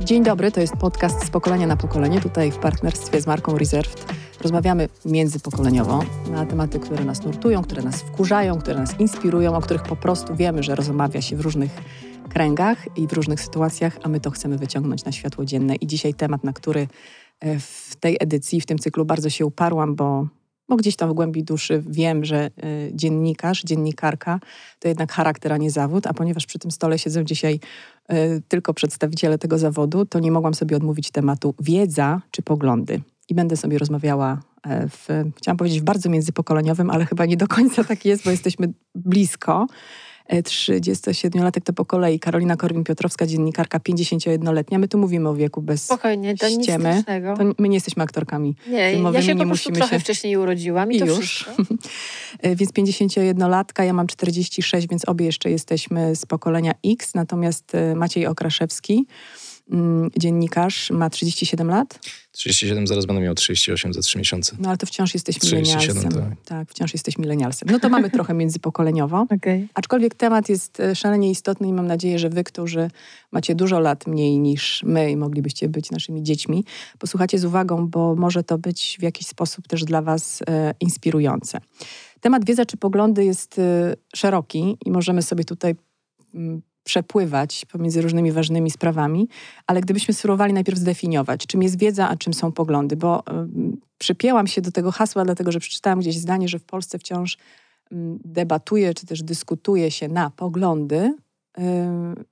Dzień dobry, to jest podcast z pokolenia na pokolenie, tutaj w partnerstwie z marką Reserved. Rozmawiamy międzypokoleniowo na tematy, które nas nurtują, które nas wkurzają, które nas inspirują, o których po prostu wiemy, że rozmawia się w różnych kręgach i w różnych sytuacjach, a my to chcemy wyciągnąć na światło dzienne. I dzisiaj temat, na który e, w tej edycji, w tym cyklu bardzo się uparłam, bo bo gdzieś tam w głębi duszy wiem, że y, dziennikarz, dziennikarka to jednak charakter, a nie zawód, a ponieważ przy tym stole siedzą dzisiaj y, tylko przedstawiciele tego zawodu, to nie mogłam sobie odmówić tematu wiedza czy poglądy. I będę sobie rozmawiała e, w, chciałam powiedzieć, w bardzo międzypokoleniowym, ale chyba nie do końca tak jest, bo jesteśmy blisko. 37-latek to po kolei. Karolina Korwin-Piotrowska, dziennikarka 51-letnia. My tu mówimy o wieku bez Spokojnie, to ściemy. nic To my nie jesteśmy aktorkami Nie, filmowymi. ja się nie po prostu trochę się... wcześniej urodziłam i, I to już. więc 51-latka, ja mam 46, więc obie jeszcze jesteśmy z pokolenia X. Natomiast e, Maciej Okraszewski, dziennikarz, ma 37 lat. 37, zaraz będę miał 38 za 3 miesiące. No ale to wciąż jesteś milenialsem. Tak. tak, wciąż jesteś milenialsem. No to mamy trochę międzypokoleniowo. Okay. Aczkolwiek temat jest e, szalenie istotny i mam nadzieję, że wy, którzy macie dużo lat mniej niż my i moglibyście być naszymi dziećmi, posłuchacie z uwagą, bo może to być w jakiś sposób też dla was e, inspirujące. Temat wiedza czy poglądy jest e, szeroki i możemy sobie tutaj mm, przepływać pomiędzy różnymi ważnymi sprawami, ale gdybyśmy spróbowali najpierw zdefiniować, czym jest wiedza, a czym są poglądy, bo y, przypięłam się do tego hasła, dlatego że przeczytałam gdzieś zdanie, że w Polsce wciąż y, debatuje, czy też dyskutuje się na poglądy, y,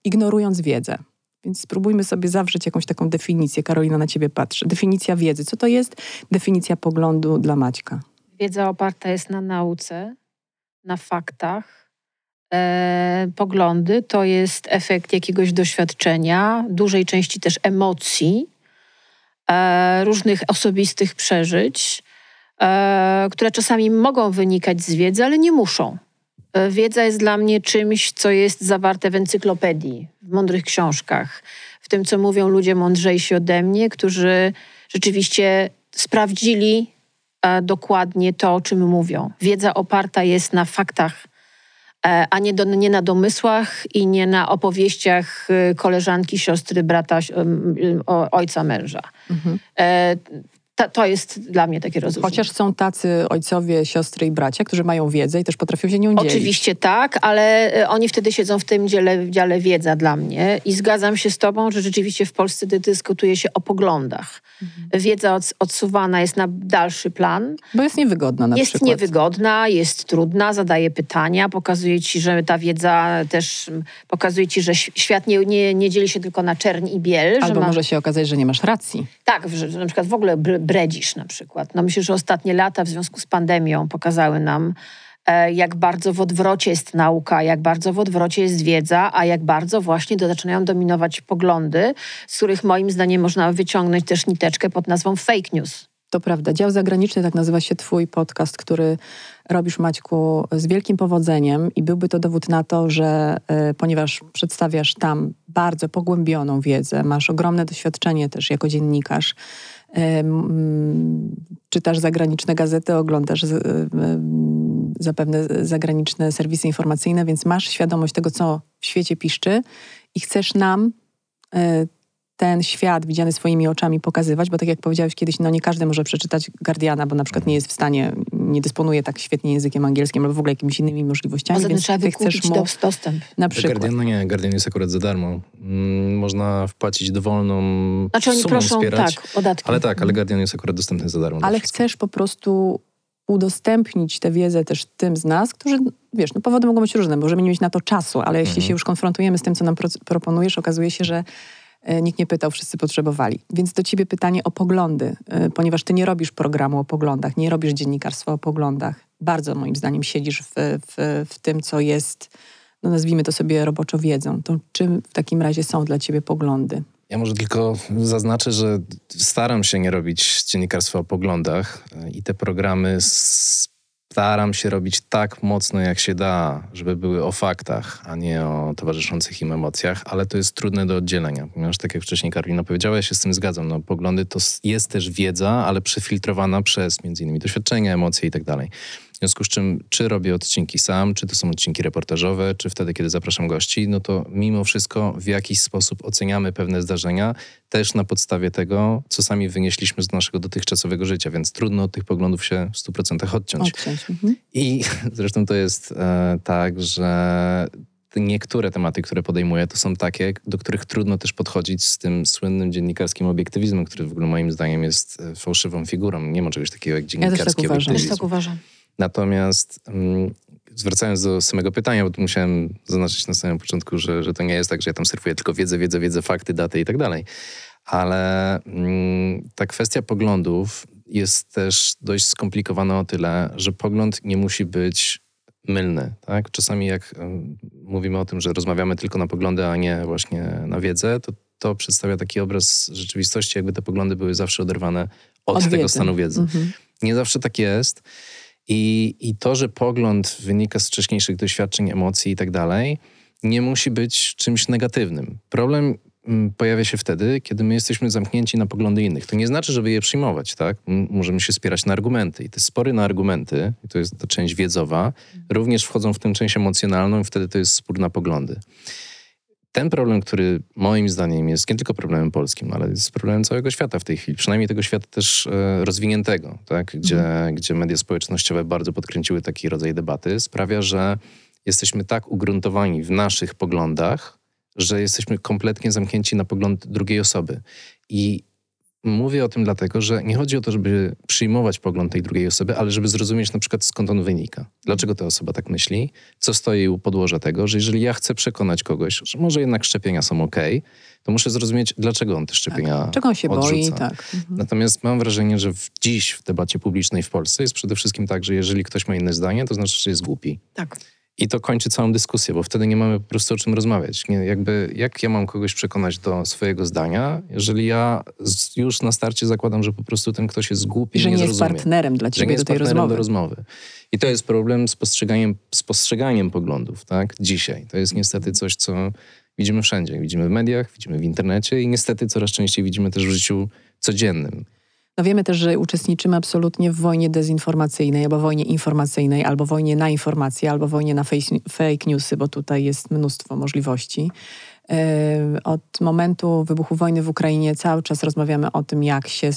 ignorując wiedzę. Więc spróbujmy sobie zawrzeć jakąś taką definicję. Karolina na ciebie patrzy. Definicja wiedzy. Co to jest definicja poglądu dla Maćka? Wiedza oparta jest na nauce, na faktach, e, poglądy to jest efekt jakiegoś doświadczenia, dużej części też emocji, e, różnych osobistych przeżyć, e, które czasami mogą wynikać z wiedzy, ale nie muszą. E, wiedza jest dla mnie czymś, co jest zawarte w encyklopedii, w mądrych książkach, w tym, co mówią ludzie mądrzejsi ode mnie, którzy rzeczywiście sprawdzili e, dokładnie to, o czym mówią. Wiedza oparta jest na faktach a nie, do, nie na domysłach i nie na opowieściach y, koleżanki, siostry, brata, ojca, męża. Mhm. To, to jest dla mnie takie rozumienie. Chociaż są tacy ojcowie, siostry i bracia, którzy mają wiedzę i też potrafią się nią dzielić. Oczywiście tak, ale e, oni wtedy siedzą w tym dziale, dziale wiedza dla mnie i zgadzam się z tobą, że rzeczywiście w Polsce dyskutuje się o poglądach. Mhm. Wiedza od, odsuwana jest na dalszy plan. Bo jest niewygodna na jest przykład. Jest niewygodna, jest trudna, zadaje pytania, pokazuje ci, że ta wiedza też pokazuje ci, że świat nie, nie, nie dzieli się tylko na czerń i biel. Albo ma... może się okazać, że nie masz racji. Tak, że na przykład w ogóle bredzisz na przykład. No myślę, że ostatnie lata w związku z pandemią pokazały nam, e, jak bardzo w odwrocie jest nauka, jak bardzo w odwrocie jest wiedza, a jak bardzo właśnie zaczynają dominować poglądy, z których moim zdaniem można wyciągnąć też niteczkę pod nazwą fake news. To prawda. Dział zagraniczny, tak nazywa się Twój podcast, który robisz, Maćku, z wielkim powodzeniem i byłby to dowód na to, że y, ponieważ przedstawiasz tam bardzo pogłębioną wiedzę, masz ogromne doświadczenie też jako dziennikarz, czytasz zagraniczne gazety, oglądasz zapewne zagraniczne serwisy informacyjne, więc masz świadomość tego, co w świecie piszczy i chcesz nam e, ten świat widziany swoimi oczami pokazywać, bo tak jak powiedziałeś kiedyś, no nie każdy może przeczytać Guardiana, bo na przykład nie jest w stanie, nie dysponuje tak świetnie językiem angielskim albo w ogóle jakimiś innymi możliwościami, Poza więc trzeba ty chcesz mu dostęp. Na przykład. Guardian, no nie, Guardian jest akurat za darmo. Mm, można wpłacić dowolną znaczy, oni sumą proszą, wspierać. Tak, podatki. Ale tak, ale Guardian jest akurat dostępny za darmo. Ale chcesz po prostu udostępnić tę wiedzę też tym z nas, którzy, wiesz, no powody mogą być różne, możemy nie mieć na to czasu, ale jeśli mhm. się już konfrontujemy z tym, co nam pro proponujesz, okazuje się, że nikt nie pytał, wszyscy potrzebowali. Więc do ciebie pytanie o poglądy, e, ponieważ ty nie robisz programu o poglądach, nie robisz dziennikarstwa o poglądach. Bardzo moim zdaniem siedzisz w, w, w tym, co jest, no nazwijmy to sobie roboczo wiedzą. To czym w takim razie są dla ciebie poglądy? Ja może tylko zaznaczę, że staram się nie robić dziennikarstwa o poglądach e, i te programy staram się robić tak mocno, jak się da, żeby były o faktach, a nie o towarzyszących im emocjach, ale to jest trudne do oddzielenia, ponieważ tak jak wcześniej Karolina powiedziała, ja się z tym zgadzam. No, poglądy to jest też wiedza, ale przefiltrowana przez między innymi doświadczenia, emocje i tak dalej. W związku z czym, czy robię odcinki sam, czy to są odcinki reportażowe, czy wtedy, kiedy zapraszam gości, no to mimo wszystko w jakiś sposób oceniamy pewne zdarzenia, też na podstawie tego, co sami wynieśliśmy z naszego dotychczasowego życia, więc trudno od tych poglądów się w 100% odciąć. Odciąć. Mhm. I zresztą to jest e, tak, że niektóre tematy, które podejmuję, to są takie, do których trudno też podchodzić z tym słynnym dziennikarskim obiektywizmem, który w ogóle moim zdaniem jest e, fałszywą figurą. Nie ma czegoś takiego jak dziennikarski ja też tak uważam. obiektywizm. Też tak uważam. Natomiast mm, zwracając do samego pytania, bo tu musiałem zaznaczyć na samym początku, że, że to nie jest tak, że ja tam surfuję tylko wiedzę, wiedzę, wiedzę, fakty, daty i tak dalej. Ale mm, ta kwestia poglądów jest też dość skomplikowana o tyle, że pogląd nie musi być mylny. Tak? Czasami jak mówimy o tym, że rozmawiamy tylko na poglądy, a nie właśnie na wiedzę, to to przedstawia taki obraz rzeczywistości, jakby te poglądy były zawsze oderwane od, od tego wiedzy. stanu wiedzy. Mhm. Nie zawsze tak jest. I, I to, że pogląd wynika z wcześniejszych doświadczeń, emocji i tak dalej, nie musi być czymś negatywnym. Problem mm, pojawia się wtedy, kiedy my jesteśmy zamknięci na poglądy innych. To nie znaczy, żeby je przyjmować, tak? Możemy się spierać na argumenty. I te spory na argumenty, i to jest ta część wiedzowa, również wchodzą w tę część emocjonalną i wtedy to jest spór na poglądy ten problem, który moim zdaniem jest nie tylko problemem polskim, ale jest problemem całego świata w tej chwili, przynajmniej tego świata też e, rozwiniętego, tak? gdzie, mhm. gdzie media społecznościowe bardzo podkręciły taki rodzaj debaty, sprawia, że jesteśmy tak ugruntowani w naszych poglądach, że jesteśmy kompletnie zamknięci na pogląd drugiej osoby. I Mówię o tym dlatego, że nie chodzi o to, żeby przyjmować pogląd tej drugiej osoby, ale żeby zrozumieć na przykład skąd on wynika. Dlaczego ta osoba tak myśli, co stoi u podłoża tego, że jeżeli ja chcę przekonać kogoś, że może jednak szczepienia są ok, to muszę zrozumieć, dlaczego on te szczepienia tak. Czego on się odrzuca. boi, tak. Mhm. Natomiast mam wrażenie, że w, dziś w debacie publicznej w Polsce jest przede wszystkim tak, że jeżeli ktoś ma inne zdanie, to znaczy, że jest głupi. Tak. I to kończy całą dyskusję, bo wtedy nie mamy po prostu o czym rozmawiać. Nie, jakby, jak ja mam kogoś przekonać do swojego zdania, jeżeli ja z, już na starcie zakładam, że po prostu ten ktoś jest głupi I że nie, nie jest zrozumie. partnerem dla ciebie że nie do tej rozmowy. do rozmowy. I to jest problem z postrzeganiem, z postrzeganiem poglądów, tak? Dzisiaj. To jest niestety coś, co widzimy wszędzie. Widzimy w mediach, widzimy w internecie i niestety coraz częściej widzimy też w życiu codziennym. No wiemy też, że uczestniczymy absolutnie w wojnie dezinformacyjnej, albo wojnie informacyjnej, albo wojnie na informacje, albo wojnie na fake newsy, bo tutaj jest mnóstwo możliwości. E, od momentu wybuchu wojny w Ukrainie cały czas rozmawiamy o tym, jak się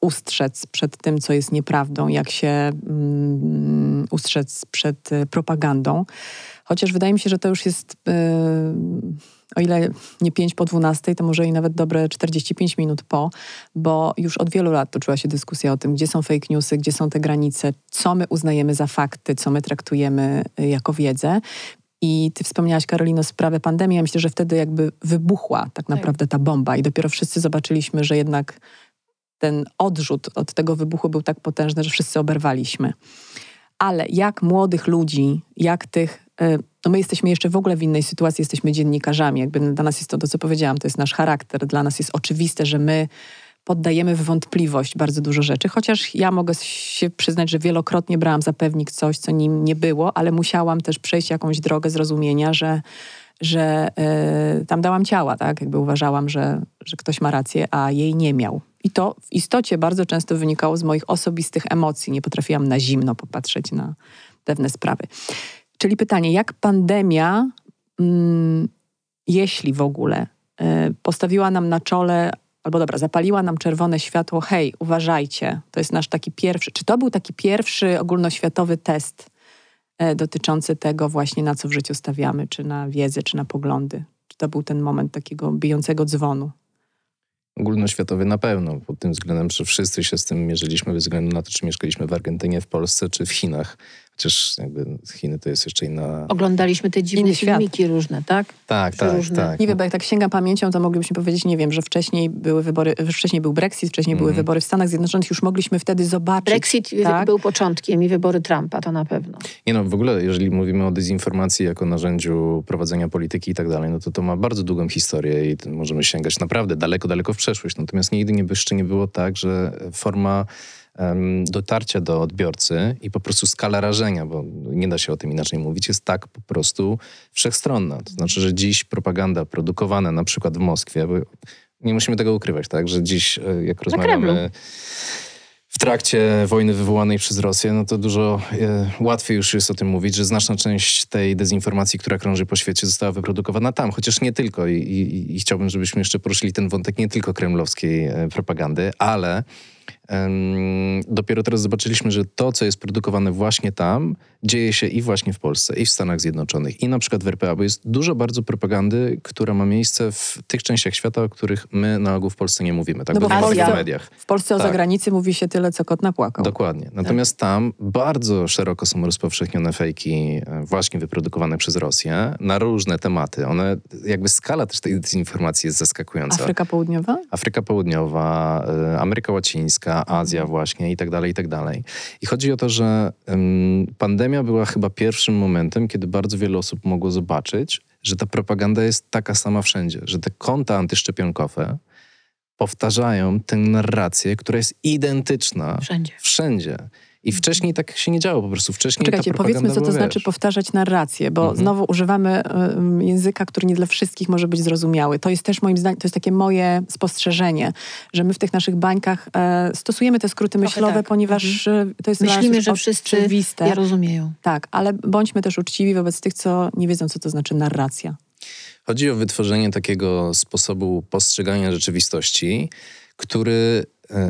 ustrzec przed tym, co jest nieprawdą, jak się um, ustrzec przed propagandą. Chociaż wydaje mi się, że to już jest. Yy, o ile nie 5 po 12, to może i nawet dobre 45 minut po, bo już od wielu lat toczyła się dyskusja o tym, gdzie są fake newsy, gdzie są te granice, co my uznajemy za fakty, co my traktujemy y, jako wiedzę. I ty wspomniałaś, Karolino, sprawę pandemii. Ja myślę, że wtedy jakby wybuchła tak, tak naprawdę ta bomba i dopiero wszyscy zobaczyliśmy, że jednak ten odrzut od tego wybuchu był tak potężny, że wszyscy oberwaliśmy. Ale jak młodych ludzi, jak tych no my jesteśmy jeszcze w ogóle w innej sytuacji, jesteśmy dziennikarzami. Jakby dla nas jest to, to co powiedziałam, to jest nasz charakter. Dla nas jest oczywiste, że my poddajemy w wątpliwość bardzo dużo rzeczy, chociaż ja mogę się przyznać, że wielokrotnie brałam za pewnik coś, co nim nie było, ale musiałam też przejść jakąś drogę zrozumienia, że, że yy, tam dałam ciała, tak? Jakby uważałam, że, że ktoś ma rację, a jej nie miał. I to w istocie bardzo często wynikało z moich osobistych emocji. Nie potrafiłam na zimno popatrzeć na pewne sprawy. Czyli pytanie, jak pandemia, mm, jeśli w ogóle, y, postawiła nam na czole, albo dobra, zapaliła nam czerwone światło, hej, uważajcie, to jest nasz taki pierwszy, czy to był taki pierwszy ogólnoświatowy test y, dotyczący tego właśnie, na co w życiu stawiamy, czy na wiedzę, czy na poglądy? Czy to był ten moment takiego bijącego dzwonu? Ogólnoświatowy na pewno, pod tym względem, że wszyscy się z tym mierzyliśmy bez względu na to, czy mieszkaliśmy w Argentynie, w Polsce, czy w Chinach. Chociaż jakby Chiny to jest jeszcze inna... Oglądaliśmy te dziwne filmiki różne, tak? Tak, tak, różne. tak. Nie wiem, bo jak tak sięgam pamięcią, to moglibyśmy powiedzieć, nie wiem, że wcześniej były wybory, wcześniej był Brexit, wcześniej mm. były mhm. wybory w Stanach Zjednoczonych, już mogliśmy wtedy zobaczyć. Brexit tak? był początkiem i wybory Trumpa, to na pewno. Nie no, w ogóle jeżeli mówimy o dezinformacji jako narzędziu prowadzenia polityki i tak dalej, no to to ma bardzo długą historię i możemy sięgać naprawdę daleko, daleko w przeszłość. Natomiast nigdy nie, jeszcze nie było tak, że forma dotarcia do odbiorcy i po prostu skala rażenia, bo nie da się o tym inaczej mówić, jest tak po prostu wszechstronna. To znaczy, że dziś propaganda produkowana na przykład w Moskwie, bo nie musimy tego ukrywać, tak, że dziś e, jak rozmawiamy w trakcie wojny wywołanej przez Rosję, no to dużo e, łatwiej już jest o tym mówić, że znaczna część tej dezinformacji, która krąży po świecie, została wyprodukowana tam, chociaż nie tylko. I, i, i chciałbym, żebyśmy jeszcze poruszyli ten wątek nie tylko kremlowskiej e, propagandy, ale Dopiero teraz zobaczyliśmy, że to, co jest produkowane właśnie tam, dzieje się i właśnie w Polsce, i w Stanach Zjednoczonych, i na przykład w RPA, bo jest dużo bardzo propagandy, która ma miejsce w tych częściach świata, o których my na ogół w Polsce nie mówimy, tak? No bo w Polsce, mediach. W Polsce tak. o zagranicy mówi się tyle, co kot napłakał. Dokładnie. Natomiast tak. tam bardzo szeroko są rozpowszechnione fejki e, właśnie wyprodukowane przez Rosję na różne tematy. One, jakby skala też tej dezinformacji jest zaskakująca. Afryka Południowa? Afryka Południowa, e, Ameryka Łacińska, Azja właśnie i tak dalej, i tak dalej. I chodzi o to, że pandemia była chyba pierwszym momentem, kiedy bardzo wiele osób mogło zobaczyć, że ta propaganda jest taka sama wszędzie, że te konta antyszczepionkowe powtarzają tę narrację, która jest identyczna wszędzie. wszędzie. I wcześniej tak się nie działo po prostu. Wcześniej Czekajcie, powiedzmy, co to znaczy wiesz. powtarzać narrację, bo Mhm. znowu używamy y, języka, który nie dla wszystkich może być zrozumiały. To jest też moim zdaniem, to jest takie moje spostrzeżenie, że my w tych naszych bańkach e, stosujemy te skróty Trochę myślowe, tak. ponieważ e, to jest dla Myślimy, że wszyscy oczywiste. je rozumieją. Tak, ale bądźmy też uczciwi wobec tych, co nie wiedzą, co to znaczy narracja. Chodzi o wytworzenie takiego sposobu postrzegania rzeczywistości, który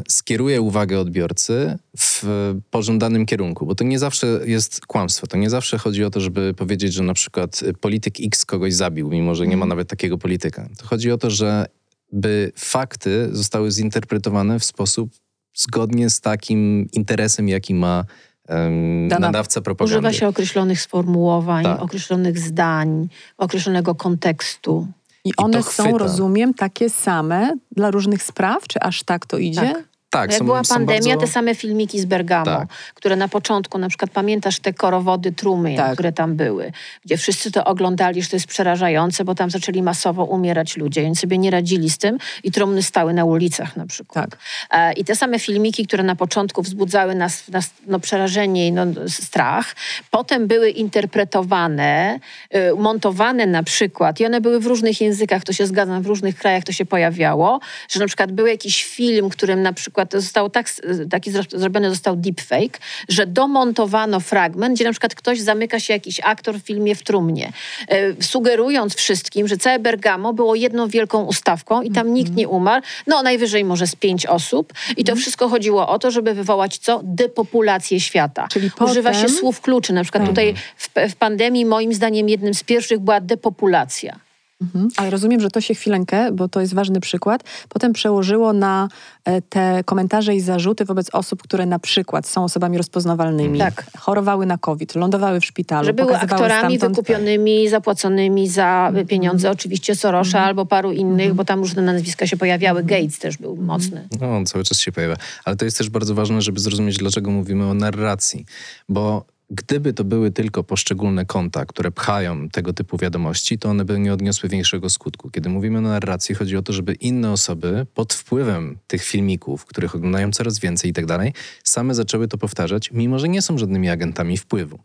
skieruje uwagę odbiorcy w pożądanym kierunku, bo to nie zawsze jest kłamstwo. To nie zawsze chodzi o to, żeby powiedzieć, że na przykład polityk X kogoś zabił, mimo że nie ma nawet takiego polityka. To chodzi o to, że by fakty zostały zinterpretowane w sposób zgodnie z takim interesem, jaki ma um, Dana- nadawca propagandy. Używa się określonych sformułowań, Tak. określonych zdań, określonego kontekstu. I one są, rozumiem, takie same dla różnych spraw? Czy aż tak to idzie? Tak. Tak, Jak są- była pandemia, bardzo- te same filmiki z Bergamo, Tak. które na początku, na przykład pamiętasz te korowody trumny, Tak. które tam były, gdzie wszyscy to oglądali, że to jest przerażające, bo tam zaczęli masowo umierać ludzie, więc sobie nie radzili z tym i trumny stały na ulicach na przykład. Tak. E, I te same filmiki, które na początku wzbudzały nas, nas no, przerażenie i no, strach, potem były interpretowane, y, montowane na przykład i one były w różnych językach, to się zgadzam, w różnych krajach to się pojawiało, że na przykład był jakiś film, którym na przykład został tak, taki zro- zrobiony został deepfake, że domontowano fragment, gdzie na przykład ktoś zamyka się jakiś aktor w filmie w trumnie, e, sugerując wszystkim, że całe Bergamo było jedną wielką ustawką i tam nikt nie umarł, no najwyżej może z pięć osób i to wszystko chodziło o to, żeby wywołać co? Depopulację świata. Czyli Używa potem- się słów kluczy, na przykład tutaj w, w pandemii moim zdaniem jednym z pierwszych była depopulacja. Mhm. Ale rozumiem, że to się chwileńkę, bo to jest ważny przykład, potem przełożyło na e, te komentarze i zarzuty wobec osób, które na przykład są osobami rozpoznawalnymi, Tak. chorowały na COVID, lądowały w szpitalu, Że były aktorami stamtąd... wykupionymi, zapłaconymi za pieniądze oczywiście Sorosza albo paru innych, bo tam różne nazwiska się pojawiały. Gates też był mocny. No, on cały czas się pojawia. Ale to jest też bardzo ważne, żeby zrozumieć, dlaczego mówimy o narracji. Bo gdyby to były tylko poszczególne konta, które pchają tego typu wiadomości, to one by nie odniosły większego skutku. Kiedy mówimy o narracji, chodzi o to, żeby inne osoby pod wpływem tych filmików, których oglądają coraz więcej i tak dalej, same zaczęły to powtarzać, mimo że nie są żadnymi agentami wpływu.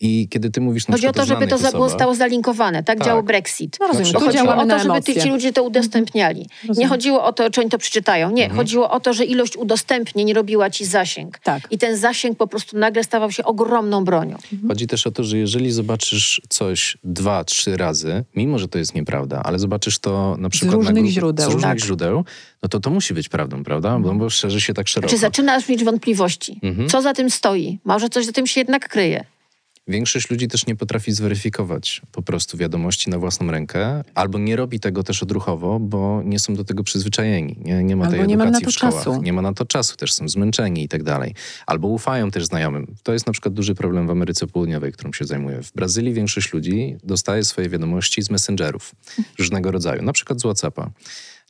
I kiedy ty mówisz na Chodzi o to, żeby to znanych za- było osobach- stało zalinkowane. Tak, Tak. działał Brexit. No rozumiem, przykład. Chodziło o to, żeby ty, ci ludzie to udostępniali. Nie Rozumiem. chodziło o to, czy oni to przeczytają. Nie, Mhm. chodziło o to, że ilość udostępnień robiła ci zasięg. Tak. I ten zasięg po prostu nagle stawał się ogromną bronią. Chodzi też o to, że jeżeli zobaczysz coś dwa, trzy razy, mimo że to jest nieprawda, ale zobaczysz to na przykład różnych na grupie, źródeł. z różnych Tak. źródeł, no to to musi być prawdą, prawda? Bo, bo szerzy się tak szeroko. Czy zaczynasz mieć wątpliwości? Mhm. Co za tym stoi? Może coś za tym się jednak kryje. Większość ludzi też nie potrafi zweryfikować po prostu wiadomości na własną rękę, albo nie robi tego też odruchowo, bo nie są do tego przyzwyczajeni. Nie, nie ma Albo tej nie ma na edukacji to w szkołach. czasu. Nie ma na to czasu, też są zmęczeni i tak dalej. Albo ufają też znajomym. To jest na przykład duży problem w Ameryce Południowej, którą się zajmuję. W Brazylii większość ludzi dostaje swoje wiadomości z messengerów różnego rodzaju, na przykład z Whatsappa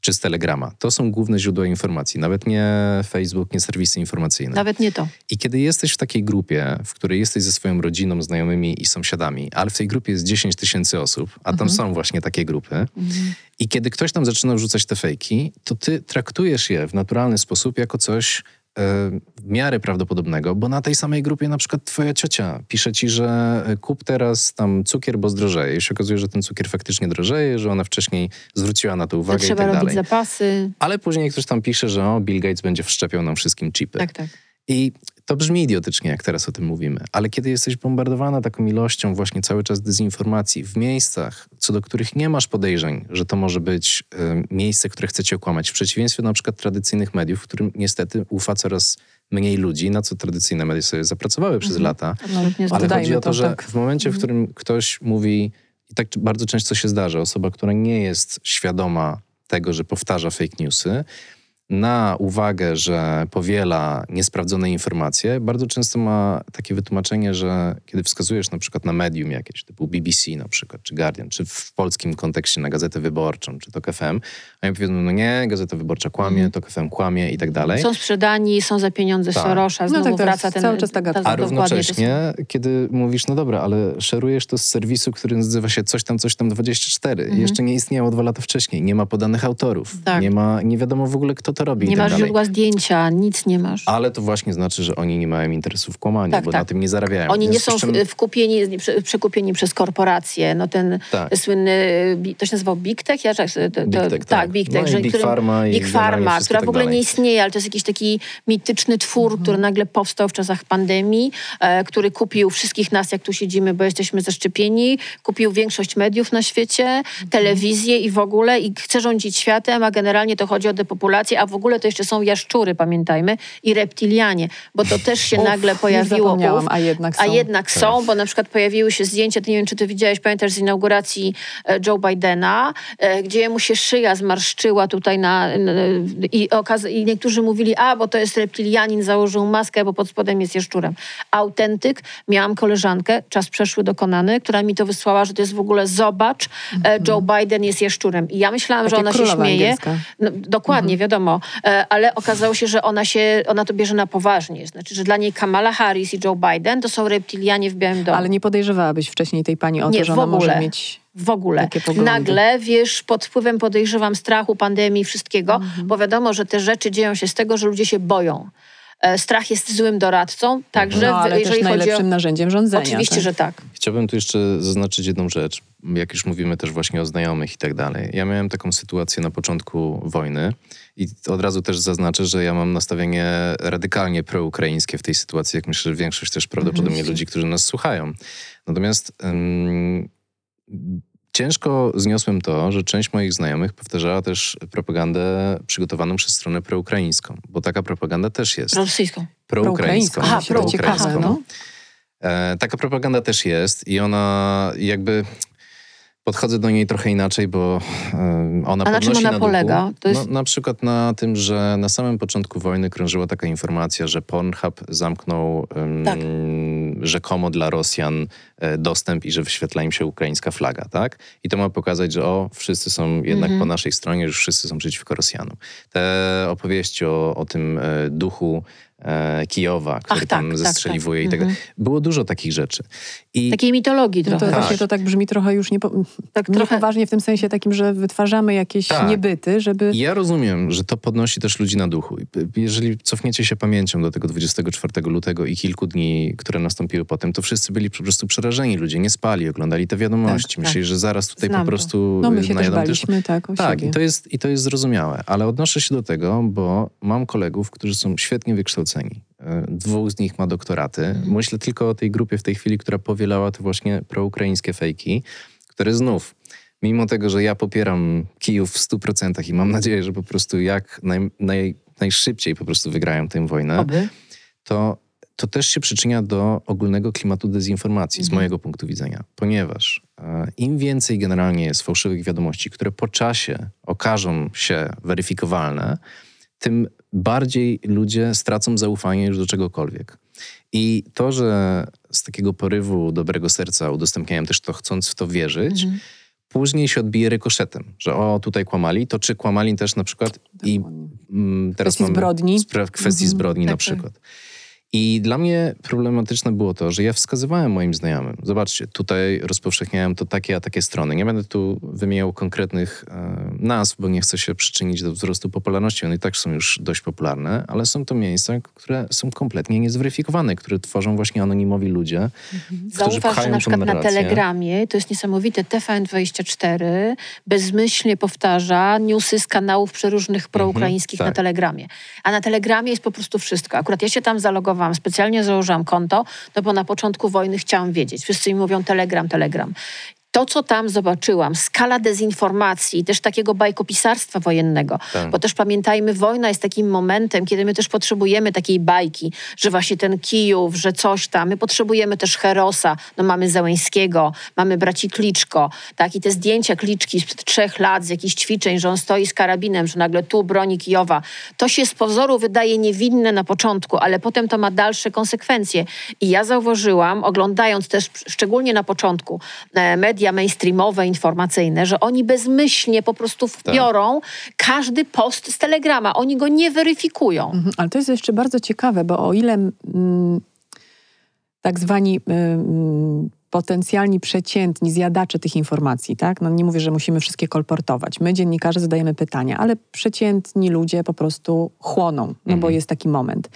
czy z Telegrama. To są główne źródła informacji, nawet nie Facebook, nie serwisy informacyjne. Nawet nie to. I kiedy jesteś w takiej grupie, w której jesteś ze swoją rodziną, znajomymi i sąsiadami, ale w tej grupie jest 10 tysięcy osób, a tam są właśnie takie grupy, i kiedy ktoś tam zaczyna wrzucać te fejki, to ty traktujesz je w naturalny sposób jako coś w miarę prawdopodobnego, bo na tej samej grupie na przykład twoja ciocia pisze ci, że e, kup teraz tam cukier, bo zdrożeje. I się okazuje, że ten cukier faktycznie drożeje, że ona wcześniej zwróciła na to uwagę i trzeba tak robić dalej. zapasy. Ale później ktoś tam pisze, że o, Bill Gates będzie wszczepiał nam wszystkim chipy. Tak, tak. I to brzmi idiotycznie, jak teraz o tym mówimy, ale kiedy jesteś bombardowana taką ilością właśnie cały czas dezinformacji w miejscach, co do których nie masz podejrzeń, że to może być y, miejsce, które chcecie okłamać, w przeciwieństwie do na przykład tradycyjnych mediów, w którym niestety ufa coraz mniej ludzi, na co tradycyjne media sobie zapracowały przez mhm. lata. Ale chodzi o to, to że tak. w momencie, w mhm. którym ktoś mówi, i tak bardzo często się zdarza, osoba, która nie jest świadoma tego, że powtarza fake newsy, na uwagę, że powiela niesprawdzone informacje, bardzo często ma takie wytłumaczenie, że kiedy wskazujesz na przykład na medium jakieś, typu BBC na przykład, czy Guardian, czy w polskim kontekście na Gazetę Wyborczą, czy TOK FM, a ja powiedzą, no nie, Gazeta Wyborcza kłamie, mm. TOK FM kłamie i tak dalej. Są sprzedani, są za pieniądze tak. Sorosza, znowu no tak, wraca ten... Cały czas ta gadka. A równocześnie, kiedy mówisz, no dobra, ale szerujesz to z serwisu, który nazywa się coś tam, coś tam 24 mm. jeszcze nie istniało dwa lata wcześniej, nie ma podanych autorów, tak. nie ma, nie wiadomo w ogóle, kto to robi. Nie tak masz źródła zdjęcia, nic nie masz. Ale to właśnie znaczy, że oni nie mają interesu w kłamaniu, tak, bo tak. na tym nie zarabiają. Oni nie są czym... wkupieni, przekupieni przez korporacje. No ten tak. słynny, to się nazywał Big Tech? Ja, to, to, Big Tech, tak. tak Big Tech. No że, Big którym, Pharma. Big Pharma, która w ogóle nie istnieje, ale to jest jakiś taki mityczny twór, mhm. który nagle powstał w czasach pandemii, e, który kupił wszystkich nas, jak tu siedzimy, bo jesteśmy zaszczepieni, kupił większość mediów na świecie, mhm. telewizję i w ogóle i chce rządzić światem, a generalnie to chodzi o depopulację, a w ogóle to jeszcze są jaszczury, pamiętajmy, i reptilianie, bo to też się Uf, nagle pojawiło. Uf, a jednak są. A jednak są, bo na przykład pojawiły się zdjęcia, ty nie wiem, czy ty widziałeś, pamiętasz z inauguracji e, Joe Bidena, e, gdzie mu się szyja zmarszczyła tutaj na, i, okaz- i niektórzy mówili, a bo to jest reptilianin, założył maskę, bo pod spodem jest jaszczurem. Autentyk, miałam koleżankę, czas przeszły dokonany, która mi to wysłała, że to jest w ogóle zobacz, mm -hmm. Joe Biden jest jaszczurem. I ja myślałam, Takie że ona się śmieje. No, dokładnie, mm -hmm. Wiadomo, ale okazało się, że ona się, ona to bierze na poważnie. Znaczy, że dla niej Kamala Harris i Joe Biden to są reptilianie w Białym Domu. Ale nie podejrzewałabyś wcześniej tej pani o to, że ona może mieć w ogóle. Nagle, wiesz, pod wpływem podejrzewam strachu, pandemii, wszystkiego, mhm. bo wiadomo, że te rzeczy dzieją się z tego, że ludzie się boją. E, strach jest złym doradcą, także no, ale jeżeli też najlepszym o... narzędziem rządzenia. Oczywiście, tak? że tak. Chciałbym tu jeszcze zaznaczyć jedną rzecz, jak już mówimy też właśnie o znajomych i tak dalej. Ja miałem taką sytuację na początku wojny i od razu też zaznaczę, że ja mam nastawienie radykalnie proukraińskie w tej sytuacji, jak myślę, że większość też prawdopodobnie mhm. ludzi, którzy nas słuchają. Natomiast um, Ciężko zniosłem to, że część moich znajomych powtarzała też propagandę przygotowaną przez stronę proukraińską, bo taka propaganda też jest. Rosyjską. Proukraińską. Aha, proukraińską. No. E, taka propaganda też jest i ona jakby podchodzę do niej trochę inaczej, bo ona A na czym ona na polega? Jest... No, na przykład na tym, że na samym początku wojny krążyła taka informacja, że Pornhub zamknął um, tak. rzekomo dla Rosjan e, dostęp i że wyświetla im się ukraińska flaga, tak? I to ma pokazać, że o, wszyscy są jednak mhm. po naszej stronie, że wszyscy są przeciwko Rosjanom. Te opowieści o, o tym e, duchu Kijowa, który Ach, tam tak, tak zestrzeliwuje tak, tak. i tak mhm. Było dużo takich rzeczy. I... Takiej mitologii no trochę. To, właśnie to tak brzmi trochę już niepo... tak niepoważnie w tym sensie takim, że wytwarzamy jakieś tak. niebyty, żeby... Ja rozumiem, że to podnosi też ludzi na duchu. Jeżeli cofniecie się pamięcią do tego 24 lutego i kilku dni, które nastąpiły potem, to wszyscy byli po prostu przerażeni. Ludzie nie spali, oglądali te wiadomości. Tak, Myśleli, tak. że zaraz tutaj Znam po prostu to. No my się też baliśmy, też... tak, Tak, i to, jest, i to jest zrozumiałe. Ale odnoszę się do tego, bo mam kolegów, którzy są świetnie wykształceni E, dwóch z nich ma doktoraty. Myślę tylko o tej grupie w tej chwili, która powielała te właśnie proukraińskie fejki, które znów, mimo tego, że ja popieram Kijów w 100% i mam nadzieję, że po prostu jak naj, naj, najszybciej po prostu wygrają tę wojnę, Oby. to to też się przyczynia do ogólnego klimatu dezinformacji mhm. z mojego punktu widzenia, ponieważ e, im więcej generalnie jest fałszywych wiadomości, które po czasie okażą się weryfikowalne, tym bardziej ludzie stracą zaufanie już do czegokolwiek. I to, że z takiego porywu dobrego serca udostępniają też to, chcąc w to wierzyć, mhm. później się odbije rykoszetem, że o, tutaj kłamali, to czy kłamali też na przykład i mm, teraz kwestii mamy zbrodni. kwestii mhm. zbrodni tak, na tak. I dla mnie problematyczne było to, że ja wskazywałem moim znajomym, zobaczcie, tutaj rozpowszechniałem to takie, a takie strony. Nie będę tu wymieniał konkretnych e, nazw, bo nie chcę się przyczynić do wzrostu popularności. One i tak są już dość popularne, ale są to miejsca, które są kompletnie niezweryfikowane, które tworzą właśnie anonimowi ludzie, mhm. którzy Zauważ, że na przykład na Telegramie, to jest niesamowite, TVN24 bezmyślnie powtarza newsy z kanałów przeróżnych proukraińskich mhm, tak. na Telegramie. A na Telegramie jest po prostu wszystko. Akurat ja się tam zalogowałam specjalnie założyłam konto, no bo na początku wojny chciałam wiedzieć. Wszyscy mi mówią telegram, telegram to, co tam zobaczyłam, skala dezinformacji, też takiego bajkopisarstwa wojennego, tak. bo też pamiętajmy, wojna jest takim momentem, kiedy my też potrzebujemy takiej bajki, że właśnie ten Kijów, że coś tam, my potrzebujemy też Herosa, no mamy Załęskiego, mamy braci Kliczko, tak, i te zdjęcia Kliczki sprzed trzech lat z jakichś ćwiczeń, że on stoi z karabinem, że nagle tu broni Kijowa, to się z pozoru wydaje niewinne na początku, ale potem to ma dalsze konsekwencje. I ja zauważyłam, oglądając też szczególnie na początku e, media media mainstreamowe, informacyjne, że oni bezmyślnie po prostu tak. wbiorą tak. każdy post z Telegrama. Oni go nie weryfikują. Mhm, ale to jest jeszcze bardzo ciekawe, bo o ile mm, tak zwani mm, potencjalni przeciętni zjadacze tych informacji, tak? No nie mówię, że musimy wszystkie kolportować. My, dziennikarze, zadajemy pytania, ale przeciętni ludzie po prostu chłoną, no mhm. bo jest taki moment.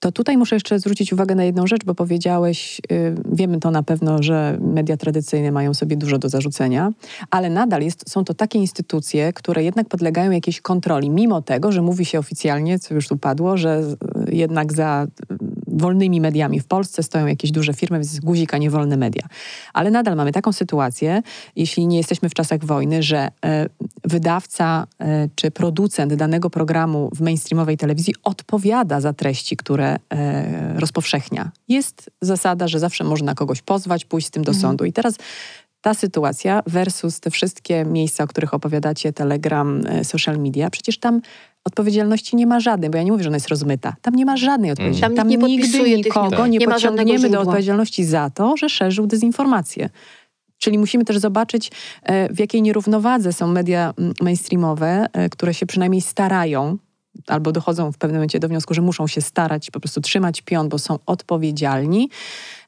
To tutaj muszę jeszcze zwrócić uwagę na jedną rzecz, bo powiedziałeś, yy, wiemy to na pewno, że media tradycyjne mają sobie dużo do zarzucenia, ale nadal jest, są to takie instytucje, które jednak podlegają jakiejś kontroli, mimo tego, że mówi się oficjalnie, co już tu padło, że jednak za wolnymi mediami w Polsce stoją jakieś duże firmy, więc guzik, a nie wolne media. Ale nadal mamy taką sytuację, jeśli nie jesteśmy w czasach wojny, że e, wydawca e, czy producent danego programu w mainstreamowej telewizji odpowiada za treści, które e, rozpowszechnia. Jest zasada, że zawsze można kogoś pozwać, pójść z tym do mhm. sądu. I teraz ta sytuacja versus te wszystkie miejsca, o których opowiadacie, Telegram, social media, przecież tam Odpowiedzialności nie ma żadnej, bo ja nie mówię, że ona jest rozmyta. Tam nie ma żadnej odpowiedzialności. Tam, tam nigdy nikogo nie, nie pociągniemy do odpowiedzialności za to, że szerzył dezinformację. Czyli musimy też zobaczyć, e, w jakiej nierównowadze są media mm, mainstreamowe, e, które się przynajmniej starają albo dochodzą w pewnym momencie do wniosku, że muszą się starać, po prostu trzymać pion, bo są odpowiedzialni,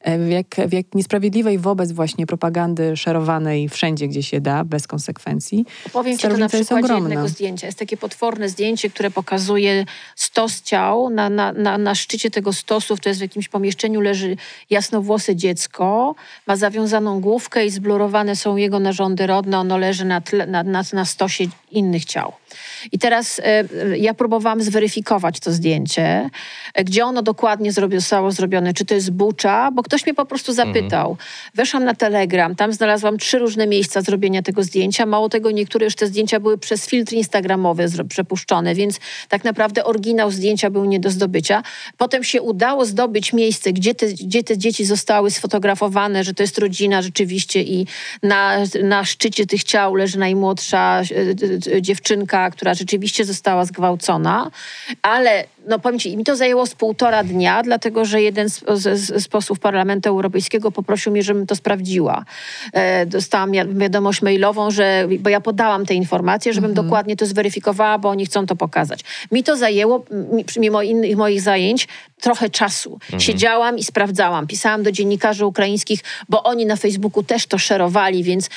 E, w jak, w jak niesprawiedliwej wobec właśnie propagandy szerowanej wszędzie, gdzie się da, bez konsekwencji. Powiem Ci to na przykładzie jednego zdjęcia. Jest takie potworne zdjęcie, które pokazuje stos ciał. Na, na, na, na szczycie tego stosu, to jest w jakimś pomieszczeniu, leży jasnowłose dziecko, ma zawiązaną główkę i zblurowane są jego narządy rodne. Ono leży na, tle, na, na, na stosie innych ciał. I teraz y, ja próbowałam zweryfikować to zdjęcie, gdzie ono dokładnie zrobi, zostało zrobione, czy to jest bucza, bo ktoś mnie po prostu zapytał. Mhm. Weszłam na Telegram, tam znalazłam trzy różne miejsca zrobienia tego zdjęcia. Mało tego, niektóre już te zdjęcia były przez filtry instagramowe przepuszczone, więc tak naprawdę oryginał zdjęcia był nie do zdobycia. Potem się udało zdobyć miejsce, gdzie te, gdzie te dzieci zostały sfotografowane, że to jest rodzina rzeczywiście i na, na szczycie tych ciał leży najmłodsza e, e, dziewczynka, która rzeczywiście została zgwałcona, ale no powiem ci, mi to zajęło z półtora dnia, dlatego że jeden z, z, z posłów Parlamentu Europejskiego poprosił mnie, żebym to sprawdziła. E, dostałam wiadomość mailową, że, bo ja podałam te informacje, żebym mhm. dokładnie to zweryfikowała, bo oni chcą to pokazać. Mi to zajęło, mimo innych moich zajęć, trochę czasu. Mhm. Siedziałam i sprawdzałam. Pisałam do dziennikarzy ukraińskich, bo oni na Facebooku też to szerowali, więc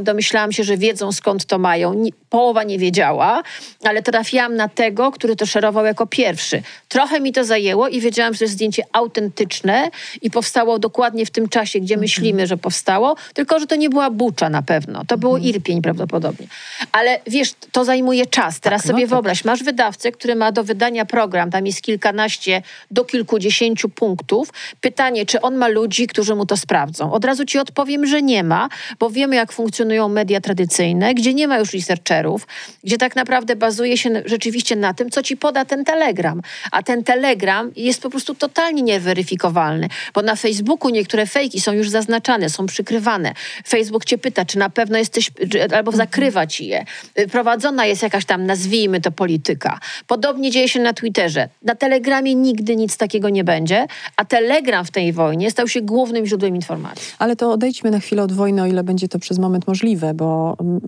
domyślałam się, że wiedzą skąd to mają. Połowa nie wiedziała, ale trafiłam na tego, który to szerował jako pierwszy. Trochę mi to zajęło i wiedziałam, że to jest zdjęcie autentyczne i powstało dokładnie w tym czasie, gdzie mhm. myślimy, że powstało, tylko że to nie była bucza na pewno. To było mhm. Irpień prawdopodobnie. Ale wiesz, to zajmuje czas. Teraz tak, sobie no tak. wyobraź, masz wydawcę, który ma do wydania program, tam jest kilkanaście do kilkudziesięciu punktów. Pytanie, czy on ma ludzi, którzy mu to sprawdzą? Od razu ci odpowiem, że nie ma, bo wiemy, jak funkcjonują media tradycyjne, gdzie nie ma już researcherów, gdzie tak naprawdę bazuje się rzeczywiście na tym, co ci poda ten telegram. A ten telegram jest po prostu totalnie nieweryfikowalny, bo na Facebooku niektóre fejki są już zaznaczane, są przykrywane. Facebook cię pyta, czy na pewno jesteś, albo mhm. zakrywa ci je. Prowadzona jest jakaś tam, nazwijmy to, polityka. Podobnie dzieje się na Twitterze. Na Telegramie nigdy nic takiego nie będzie, a Telegram w tej wojnie stał się głównym źródłem informacji. Ale to odejdźmy na chwilę od wojny, o ile będzie to przez moment możliwe, bo mm,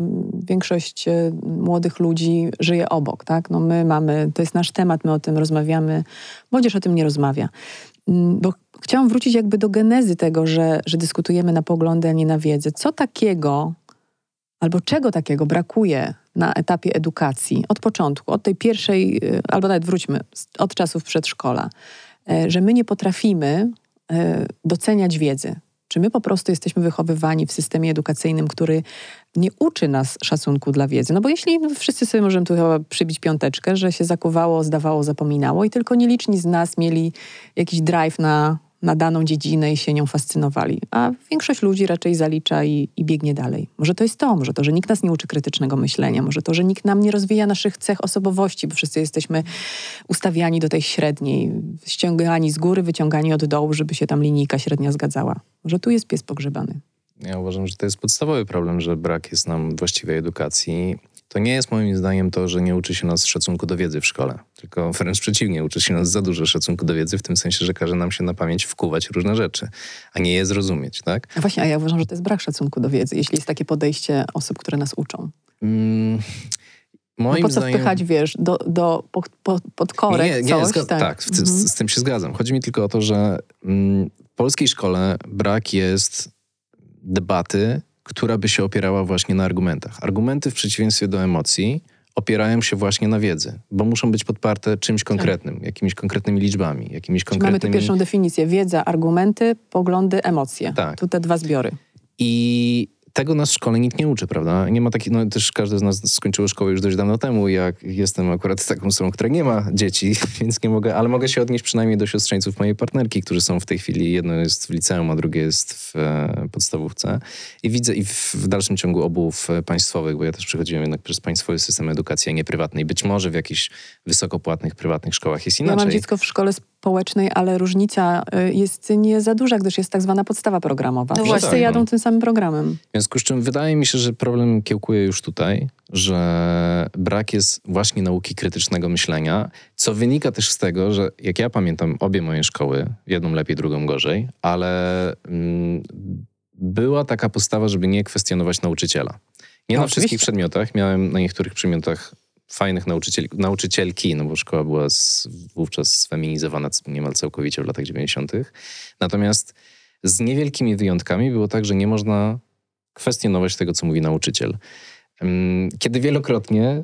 większość e, młodych ludzi żyje obok, tak? No my mamy, to jest nasz temat, my o tym rozmawiamy, młodzież o tym nie rozmawia. Mm, bo chciałam wrócić jakby do genezy tego, że, że dyskutujemy na poglądy, a nie na wiedzę. Co takiego albo czego takiego brakuje na etapie edukacji od początku, od tej pierwszej, y, albo nawet wróćmy, od czasów przedszkola, e, że my nie potrafimy e, doceniać wiedzy. Czy my po prostu jesteśmy wychowywani w systemie edukacyjnym, który nie uczy nas szacunku dla wiedzy? No bo jeśli no wszyscy sobie możemy tu chyba przybić piąteczkę, że się zakuwało, zdawało, zapominało i tylko nieliczni z nas mieli jakiś drive na na daną dziedzinę i się nią fascynowali. A większość ludzi raczej zalicza i, i, biegnie dalej. Może to jest to, może to, że nikt nas nie uczy krytycznego myślenia, może to, że nikt nam nie rozwija naszych cech osobowości, bo wszyscy jesteśmy ustawiani do tej średniej, ściągani z góry, wyciągani od dołu, żeby się tam linijka średnia zgadzała. Może tu jest pies pogrzebany. Ja uważam, że to jest podstawowy problem, że brak jest nam właściwej edukacji to nie jest moim zdaniem to, że nie uczy się nas szacunku do wiedzy w szkole, tylko wręcz przeciwnie, uczy się nas za dużo szacunku do wiedzy, w tym sensie, że każe nam się na pamięć wkuwać różne rzeczy, a nie je zrozumieć, tak? A właśnie, a ja uważam, że to jest brak szacunku do wiedzy, jeśli jest takie podejście osób, które nas uczą. Mm. Moim no po co zdaniem... wpychać, wiesz, do, do, pod, pod korek nie, nie, coś? Zga- tak, tak z, mhm. z, tym się zgadzam. Chodzi mi tylko o to, że mm, w polskiej szkole brak jest debaty która by się opierała właśnie na argumentach. Argumenty w przeciwieństwie do emocji opierają się właśnie na wiedzy, bo muszą być podparte czymś tak. konkretnym, jakimiś konkretnymi liczbami, jakimiś konkretnymi... Mamy tu pierwszą definicję. Wiedza, argumenty, poglądy, emocje. Tak. Tu te dwa zbiory. I tego nas w szkole nikt nie uczy, prawda? Nie ma takich, no też każdy z nas skończył szkołę już dość dawno temu, jak jestem akurat taką osobą, która nie ma dzieci, więc nie mogę, ale mogę się odnieść przynajmniej do siostrzeńców mojej partnerki, którzy są w tej chwili, jedno jest w liceum, a drugie jest w e, podstawówce i widzę i w, w, dalszym ciągu obu w państwowych, bo ja też przechodziłem jednak przez państwowy system edukacji, a nie prywatnej. Być może w jakichś wysokopłatnych, prywatnych szkołach jest inaczej. Ja mam dziecko w szkole społecznej, ale różnica y, jest nie za duża, gdyż jest tak zwana podstawa programowa. No Wszyscy tak, jadą no. tym samym programem. W związku z czym wydaje mi się, że problem kiełkuje już tutaj, że brak jest właśnie nauki krytycznego myślenia, co wynika też z tego, że jak ja pamiętam obie moje szkoły, jedną lepiej, drugą gorzej, ale mm, była taka postawa, żeby nie kwestionować nauczyciela. Nie no, na wszystkich przedmiotach. Miałem na niektórych przedmiotach fajnych nauczycieli, nauczycielki, no bo szkoła była z, wówczas sfeminizowana niemal całkowicie w latach 90. Natomiast z niewielkimi wyjątkami było tak, że nie można kwestionować tego, co mówi nauczyciel. Kiedy wielokrotnie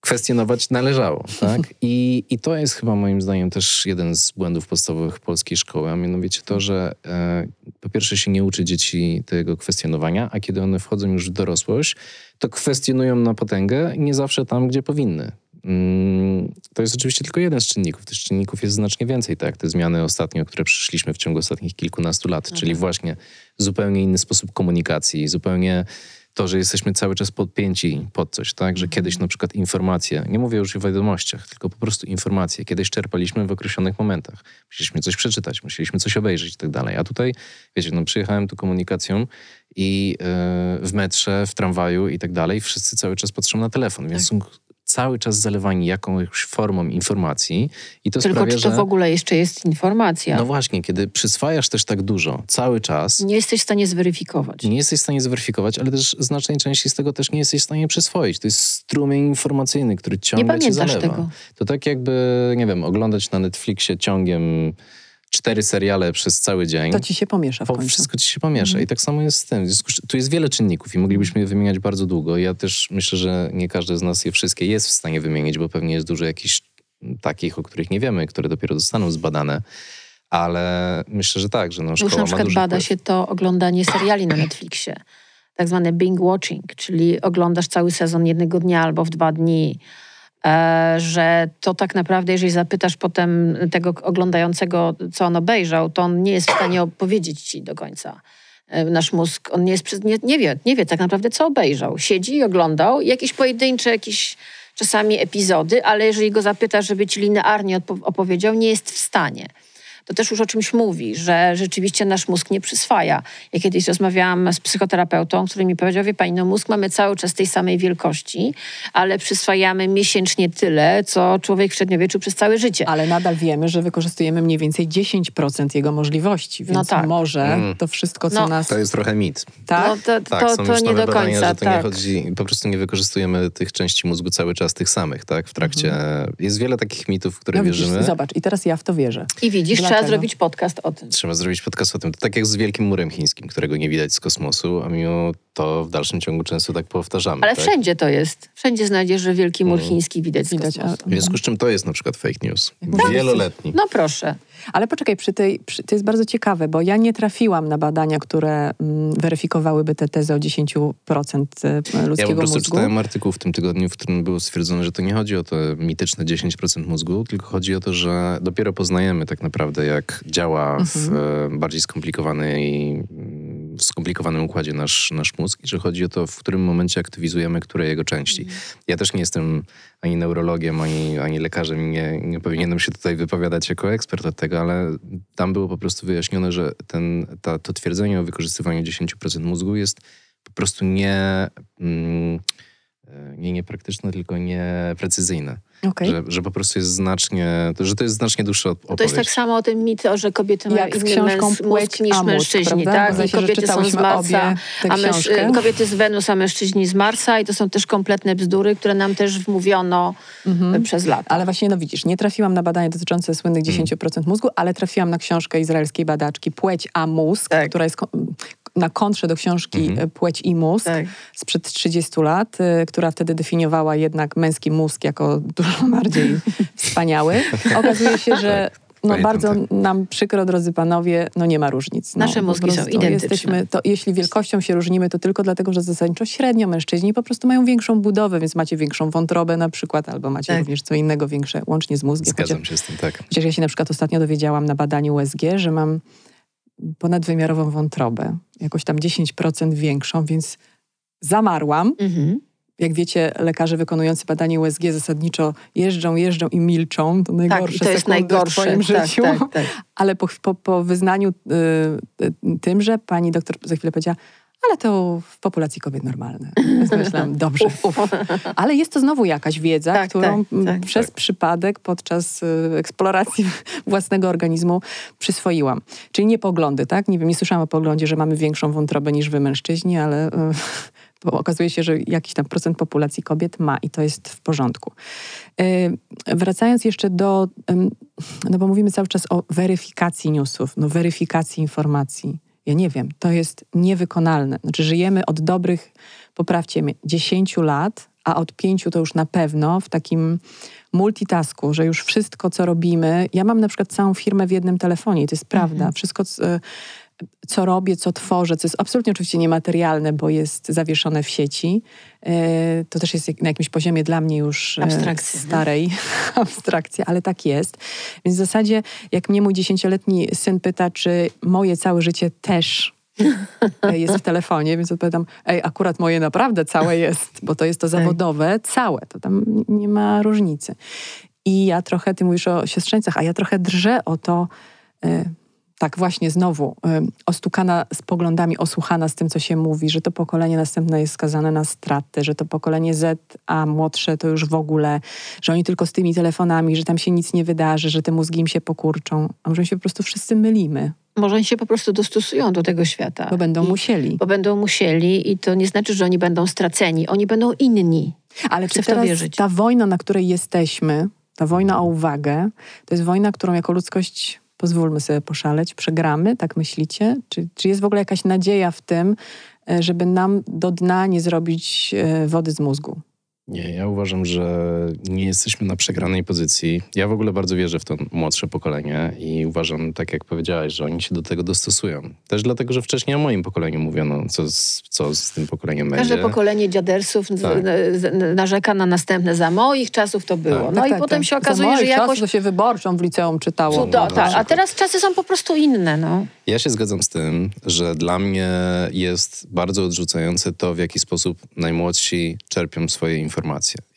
kwestionować należało. Tak? I, I to jest chyba moim zdaniem też jeden z błędów podstawowych polskiej szkoły, a mianowicie to, że e, po pierwsze się nie uczy dzieci tego kwestionowania, a kiedy one wchodzą już w dorosłość, to kwestionują na potęgę nie zawsze tam, gdzie powinny. Mm, to jest oczywiście tylko jeden z czynników. Tych czynników jest znacznie więcej, tak? Te zmiany ostatnio, które przyszliśmy w ciągu ostatnich kilkunastu lat, mhm. czyli właśnie zupełnie inny sposób komunikacji, zupełnie to, że jesteśmy cały czas podpięci pod coś, tak? Że kiedyś na przykład informacje, nie mówię już o wiadomościach, tylko po prostu informacje, kiedyś czerpaliśmy w określonych momentach. Musieliśmy coś przeczytać, musieliśmy coś obejrzeć i tak dalej. A tutaj, wiecie, no przyjechałem tu komunikacją i yy, w metrze, w tramwaju i tak dalej, wszyscy cały czas patrzą na telefon, więc tak. są cały czas zalewani jakąś formą informacji i to Tylko sprawia, czy to że... w ogóle jeszcze jest informacja? No właśnie, kiedy przyswajasz też tak dużo, cały czas... Nie jesteś w stanie zweryfikować. Nie jesteś w stanie zweryfikować, ale też znacznej części z tego też nie jesteś w stanie przyswoić. To jest strumień informacyjny, który ciągle nie cię zalewa. Tego. To tak jakby, nie wiem, oglądać na Netflixie ciągiem cztery seriale przez cały dzień. To ci się pomiesza w końcu. Wszystko ci się pomiesza mhm. i tak samo jest z tym. Tu jest wiele czynników i moglibyśmy je wymieniać bardzo długo. Ja też myślę, że nie każdy z nas je wszystkie jest w stanie wymienić, bo pewnie jest dużo jakichś takich, o których nie wiemy, które dopiero zostaną zbadane. Ale myślę, że tak, że no, szkoła Już na przykład bada wpływ. się to oglądanie seriali na Netflixie. Tak zwane binge watching, czyli oglądasz cały sezon jednego dnia albo w dwa dni że to tak naprawdę, jeżeli zapytasz potem tego oglądającego, co on obejrzał, to on nie jest w stanie opowiedzieć ci do końca. E, nasz mózg, on nie, jest, nie, nie, wie, nie wie tak naprawdę, co obejrzał. Siedzi i oglądał jakieś pojedyncze, jakieś czasami epizody, ale jeżeli go zapytasz, żeby ci linearnie opowiedział, nie jest w stanie to też już o czymś mówi, że rzeczywiście nasz mózg nie przyswaja. Ja kiedyś rozmawiałam z psychoterapeutą, który mi powiedział, wie pani, no mózg mamy cały czas tej samej wielkości, ale przyswajamy miesięcznie tyle, co człowiek w średniowieczu przez całe życie. Ale nadal wiemy, że wykorzystujemy mniej więcej 10% jego możliwości, więc no tak. może mm. to wszystko, co no. nas... To jest trochę mit. Tak? No to, tak, to, to nie do badania, końca, że to tak. nie chodzi, po prostu nie wykorzystujemy tych części mózgu cały czas tych samych, tak? W trakcie... Mhm. Jest wiele takich mitów, w które no, wierzymy. Zobacz, i teraz ja w to wierzę. I widzisz, Dlatego, Trzeba zrobić podcast o tym. Trzeba zrobić podcast o tym. To tak jak z Wielkim Murem Chińskim, którego nie widać z kosmosu, a mimo to w dalszym ciągu często tak powtarzamy. Ale tak? wszędzie to jest. Wszędzie znajdziesz, że Wielki Mur Mm. Chiński widać Widać, W związku z czym to jest na przykład fake news. Tak. Wieloletni. No proszę. Ale poczekaj, przy tej, przy, to jest bardzo ciekawe, bo ja nie trafiłam na badania, które mm, weryfikowałyby tę tezę o 10% Ja po ludzkiego prostu mózgu. czytałem artykuł w tym tygodniu, w którym było stwierdzone, że to nie chodzi o to mityczne 10% mózgu, tylko chodzi o to, że dopiero poznajemy tak naprawdę, jak działa w Mhm. e, bardziej skomplikowanej, mm, w skomplikowanym układzie nasz, nasz mózg i że chodzi o to, w którym momencie aktywizujemy które jego części. Mhm. Ja też nie jestem ani neurologiem, ani, ani lekarzem nie, nie powinienem się tutaj wypowiadać jako ekspert od tego, ale tam było po prostu wyjaśnione, że ten, ta, to twierdzenie o wykorzystywaniu 10% mózgu jest po prostu nie, mm, e, nie niepraktyczne, tylko nieprecyzyjne. Okej. Że, że po prostu jest znacznie, to, że to jest znacznie dłuższa op- To jest tak opowieść. samo o tym mit, że kobiety mają Jak z inny książką męs- Płeć mózg niż mężczyźni, prawda? tak? I kobiety są z Marsa, a męż- kobiety z Wenus, a mężczyźni z Marsa i to są też kompletne bzdury, które nam też wmówiono Mhm. przez lata. Ale właśnie, no widzisz, nie trafiłam na badania dotyczące słynnych Mm. 10% mózgu, ale trafiłam na książkę izraelskiej badaczki Płeć a mózg, Tak. która jest na kontrze do książki Mhm. e, Płeć i mózg Tak. sprzed 30 lat, y, która wtedy definiowała jednak męski mózg jako dużo bardziej wspaniały. Okazuje się, że no Pamiętam, bardzo tak. nam przykro, drodzy panowie, no nie ma różnic. No, Nasze mózgi są identyczne. Jesteśmy, to, jeśli wielkością się różnimy, to tylko dlatego, że zasadniczo średnio mężczyźni po prostu mają większą budowę, więc macie większą wątrobę na przykład, albo macie Tak. również co innego większe, łącznie z mózgiem. Chociaż, Zgadzam się z tym, tak. chociaż ja się na przykład ostatnio dowiedziałam na badaniu USG, że mam ponadwymiarową wątrobę, jakoś tam 10% większą, więc zamarłam. Mhm. Jak wiecie, lekarze wykonujący badanie USG zasadniczo jeżdżą, jeżdżą i milczą. To Tak, najgorsze i to jest najgorsze. w twoim tak, życiu. tak, tak. Ale po, po, po wyznaniu y, y, tymże pani doktor za chwilę powiedziała, ale to w populacji kobiet normalne. Więc myślałam, dobrze, uf. Ale jest to znowu jakaś wiedza, Tak, którą tak, tak. przez Tak. przypadek podczas y, eksploracji własnego organizmu przyswoiłam. Czyli nie poglądy, tak? Nie wiem, nie słyszałam o poglądzie, że mamy większą wątrobę niż wy mężczyźni, ale y, bo okazuje się, że jakiś tam procent populacji kobiet ma i to jest w porządku. Y, Wracając jeszcze do, no bo mówimy cały czas o weryfikacji newsów, no weryfikacji informacji. Ja nie wiem, to jest niewykonalne. Znaczy żyjemy od dobrych, poprawcie mnie, 10 lat, a od pięciu to już na pewno w takim multitasku, że już wszystko, co robimy, ja mam na przykład całą firmę w jednym telefonie i to jest prawda. Wszystko, co robię, co tworzę, co jest absolutnie oczywiście niematerialne, bo jest zawieszone w sieci, e, to też jest na jakimś poziomie dla mnie już e, Abstrakcja, starej abstrakcji, ale tak jest. Więc w zasadzie, jak mnie mój dziesięcioletni syn pyta, czy moje całe życie też e, jest w telefonie, więc odpowiadam, ej, akurat moje naprawdę całe jest, bo to jest to zawodowe, całe, to tam nie ma różnicy. I ja trochę, ty mówisz o siostrzeńcach, a ja trochę drżę o to, tak właśnie znowu, ostukana z poglądami, osłuchana z tym, co się mówi, że to pokolenie następne jest skazane na straty, że to pokolenie Z, a młodsze to już w ogóle, że oni tylko z tymi telefonami, że tam się nic nie wydarzy, że te mózgi im się pokurczą, a może się po prostu wszyscy mylimy, Może oni się po prostu dostosują do tego świata. bo będą I, musieli. Bo będą musieli i to nie znaczy, że oni będą straceni. Oni będą inni. Ale Chcę czy teraz wierzyć. ta wojna, na której jesteśmy, ta wojna o uwagę, to jest wojna, którą jako ludzkość, pozwólmy sobie poszaleć, przegramy, tak myślicie? Czy, czy jest w ogóle jakaś nadzieja w tym, e, żeby nam do dna nie zrobić e, wody z mózgu? Nie, ja uważam, że nie jesteśmy na przegranej pozycji. Ja w ogóle bardzo wierzę w to młodsze pokolenie i uważam, tak jak powiedziałaś, że oni się do tego dostosują. Też dlatego, że wcześniej o moim pokoleniu mówiono, co z, co z tym pokoleniem Każde będzie. pokolenie dziadersów Tak. z- narzeka na następne. Za moich czasów to było. Tak. No Tak, i tak, potem tak. się okazuje, że jakoś... to się wyborczą w liceum czytało. Cudo, no, tak. A teraz czasy są po prostu inne. No. Ja się zgadzam z tym, że dla mnie jest bardzo odrzucające to, w jaki sposób najmłodsi czerpią swoje informacje.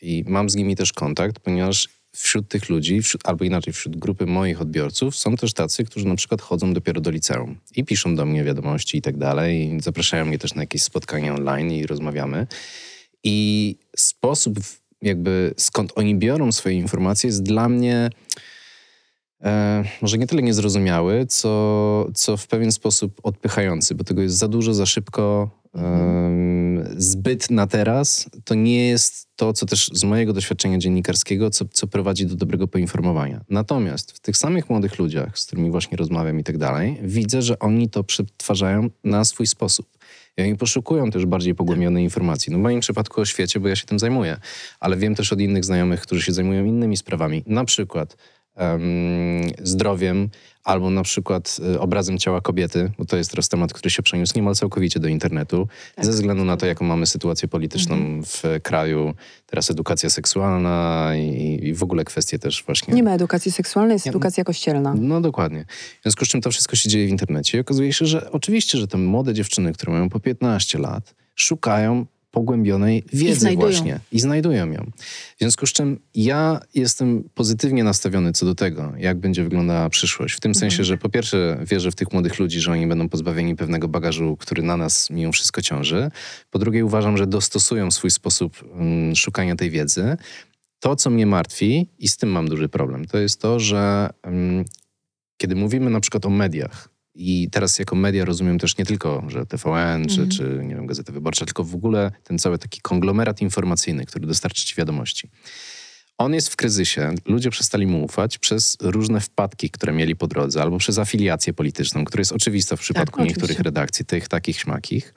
I mam z nimi też kontakt, ponieważ wśród tych ludzi, wśród, albo inaczej, wśród grupy moich odbiorców są też tacy, którzy na przykład chodzą dopiero do liceum i piszą do mnie wiadomości i tak dalej, i zapraszają mnie też na jakieś spotkania online i rozmawiamy. I sposób, jakby skąd oni biorą swoje informacje, jest dla mnie e, może nie tyle niezrozumiały, co, co w pewien sposób odpychający, bo tego jest za dużo, za szybko. em, zbyt na teraz to nie jest to, co też z mojego doświadczenia dziennikarskiego, co, co prowadzi do dobrego poinformowania. Natomiast w tych samych młodych ludziach, z którymi właśnie rozmawiam i tak dalej, widzę, że oni to przetwarzają na swój sposób. I oni poszukują też bardziej pogłębionej informacji. No w moim przypadku o świecie, bo ja się tym zajmuję, ale wiem też od innych znajomych, którzy się zajmują innymi sprawami. Na przykład zdrowiem, albo na przykład y, obrazem ciała kobiety, bo to jest teraz temat, który się przeniósł niemal całkowicie do internetu, tak. ze względu na to, jaką mamy sytuację polityczną mhm. w kraju, teraz edukacja seksualna i, i, w ogóle kwestie też właśnie... Nie ma edukacji seksualnej, jest edukacja kościelna. No dokładnie. W związku z czym to wszystko się dzieje w internecie i okazuje się, że oczywiście, że te młode dziewczyny, które mają po 15 lat, szukają pogłębionej wiedzy I właśnie i znajdują ją. W związku z czym ja jestem pozytywnie nastawiony co do tego, jak będzie wyglądała przyszłość. W tym mhm. sensie, że po pierwsze wierzę w tych młodych ludzi, że oni będą pozbawieni pewnego bagażu, który na nas mimo wszystko ciąży. Po drugie uważam, że dostosują swój sposób um, szukania tej wiedzy. To, co mnie martwi i z tym mam duży problem, to jest to, że um, kiedy mówimy na przykład o mediach, i teraz jako media rozumiem też nie tylko, że TVN czy, mhm. czy nie wiem, Gazeta Wyborcza, tylko w ogóle ten cały taki konglomerat informacyjny, który dostarczy ci wiadomości. On jest w kryzysie. Ludzie przestali mu ufać przez różne wpadki, które mieli po drodze, albo przez afiliację polityczną, która jest oczywista w przypadku tak, niektórych redakcji, tych takich śmakich.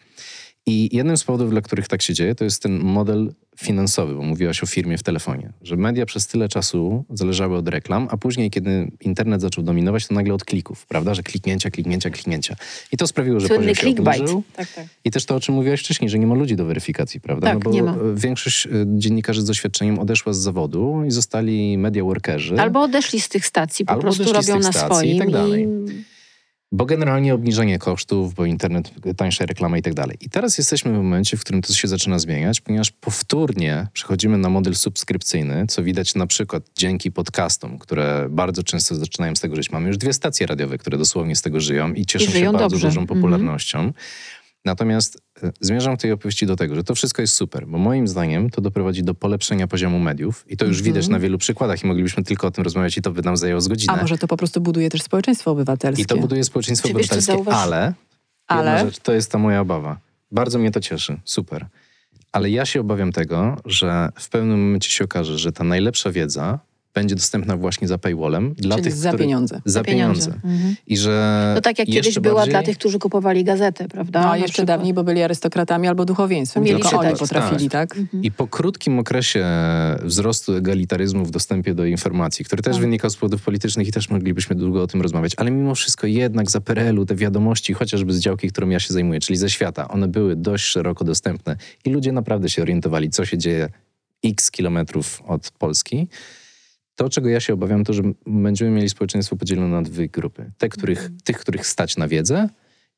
I jednym z powodów, dla których tak się dzieje, to jest ten model finansowy, bo mówiłaś o firmie w telefonie, że media przez tyle czasu zależały od reklam, a później, kiedy internet zaczął dominować, to nagle od klików, prawda, że kliknięcia, kliknięcia, kliknięcia. I to sprawiło, że Słynny poziom się obniżył. Tak, tak. I też to, o czym mówiłaś wcześniej, że nie ma ludzi do weryfikacji, prawda? Tak, no bo nie ma. większość y, dziennikarzy z doświadczeniem odeszła z zawodu i zostali media workerzy. Albo odeszli z tych stacji, po prostu robią na swoim. I tak dalej. I bo generalnie obniżenie kosztów, bo internet, tańsza reklama i tak dalej. I teraz jesteśmy w momencie, w którym to się zaczyna zmieniać, ponieważ powtórnie przechodzimy na model subskrypcyjny, co widać na przykład dzięki podcastom, które bardzo często zaczynają z tego żyć. Mamy już dwie stacje radiowe, które dosłownie z tego żyją i cieszą I się bardzo dobrze. dużą mhm. popularnością. Mm -hmm. Natomiast e, zmierzam w tej opowieści do tego, że to wszystko jest super, bo moim zdaniem to doprowadzi do polepszenia poziomu mediów i to już widać mhm. na wielu przykładach i moglibyśmy tylko o tym rozmawiać i to by nam zajęło z godzinę. A może to po prostu buduje też społeczeństwo obywatelskie. I to buduje społeczeństwo Czy obywatelskie, wiesz, ale, ale... Rzecz, to jest ta moja obawa. Bardzo mnie to cieszy, super. Ale ja się obawiam tego, że w pewnym momencie się okaże, że ta najlepsza wiedza będzie dostępna właśnie za paywallem. Dla Czyli tych, za który, pieniądze. Za pieniądze. Mhm. I że to tak jak kiedyś była dla tych, którzy kupowali gazetę, prawda? No, a jeszcze dawniej, bo byli arystokratami albo duchowieństwem. Mieli Tylko czytać. oni potrafili, tak? tak? Mhm. I po krótkim okresie wzrostu egalitaryzmu w dostępie do informacji, który też tak. wynikał z powodów politycznych i też moglibyśmy długo o tym rozmawiać, ale mimo wszystko jednak za PRL-u te wiadomości, chociażby z działki, którą ja się zajmuję, czyli ze świata, one były dość szeroko dostępne i ludzie naprawdę się orientowali, co się dzieje x kilometrów od Polski. To, czego ja się obawiam, to, że będziemy mieli społeczeństwo podzielone na dwie grupy. Te, których, mm. Tych, których stać na wiedzę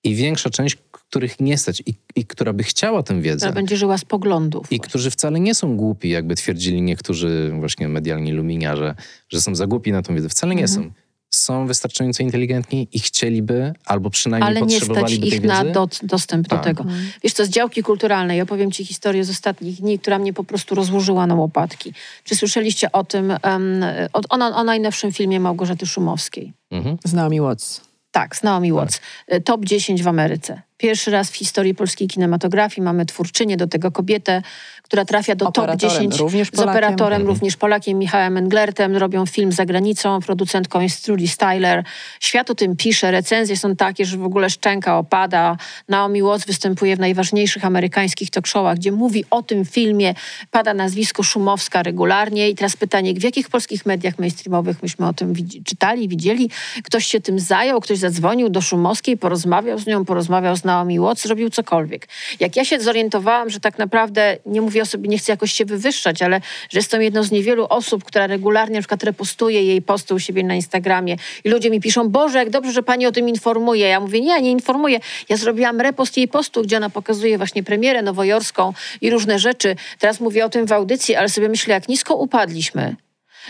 i większa część, których nie stać i, i która by chciała tę wiedzę. Która będzie żyła z poglądów. I właśnie. którzy wcale nie są głupi, jakby twierdzili niektórzy właśnie medialni luminiarze, że są za głupi na tę wiedzę. Wcale nie mm -hmm. są są wystarczająco inteligentni i chcieliby, albo przynajmniej Ale potrzebowaliby nie stać ich na do, dostęp tak. do tego. Hmm. Wiesz co, z działki kulturalnej, opowiem Ci historię z ostatnich dni, która mnie po prostu rozłożyła na łopatki. Czy słyszeliście o tym, um, o, o, o najnowszym filmie Małgorzaty Szumowskiej? Mhm. Z Naomi Watts. Tak, z Naomi Watts. Tak. Top 10 w Ameryce. Pierwszy raz w historii polskiej kinematografii mamy twórczynię, do tego kobietę, która trafia do top 10 również z operatorem, mhm. również Polakiem Michałem Englertem. Robią film za granicą, producentką jest Trudy Styler. Świat o tym pisze, recenzje są takie, że w ogóle szczęka opada. Naomi Watts występuje w najważniejszych amerykańskich talk showach, gdzie mówi o tym filmie, pada nazwisko Szumowska regularnie. I teraz pytanie, w jakich polskich mediach mainstreamowych myśmy o tym czytali, widzieli? Ktoś się tym zajął, ktoś zadzwonił do Szumowskiej, porozmawiał z nią, porozmawiał z Naomi Watts, zrobił cokolwiek. Jak ja się zorientowałam, że tak naprawdę, nie mówię o sobie, nie chcę jakoś się wywyższać, ale że jestem jedną z niewielu osób, która regularnie na przykład repostuje jej posty u siebie na Instagramie i ludzie mi piszą, Boże, jak dobrze, że pani o tym informuje. Ja mówię, nie, nie informuję. Ja zrobiłam repost jej postu, gdzie ona pokazuje właśnie premierę nowojorską i różne rzeczy. Teraz mówię o tym w audycji, ale sobie myślę, jak nisko upadliśmy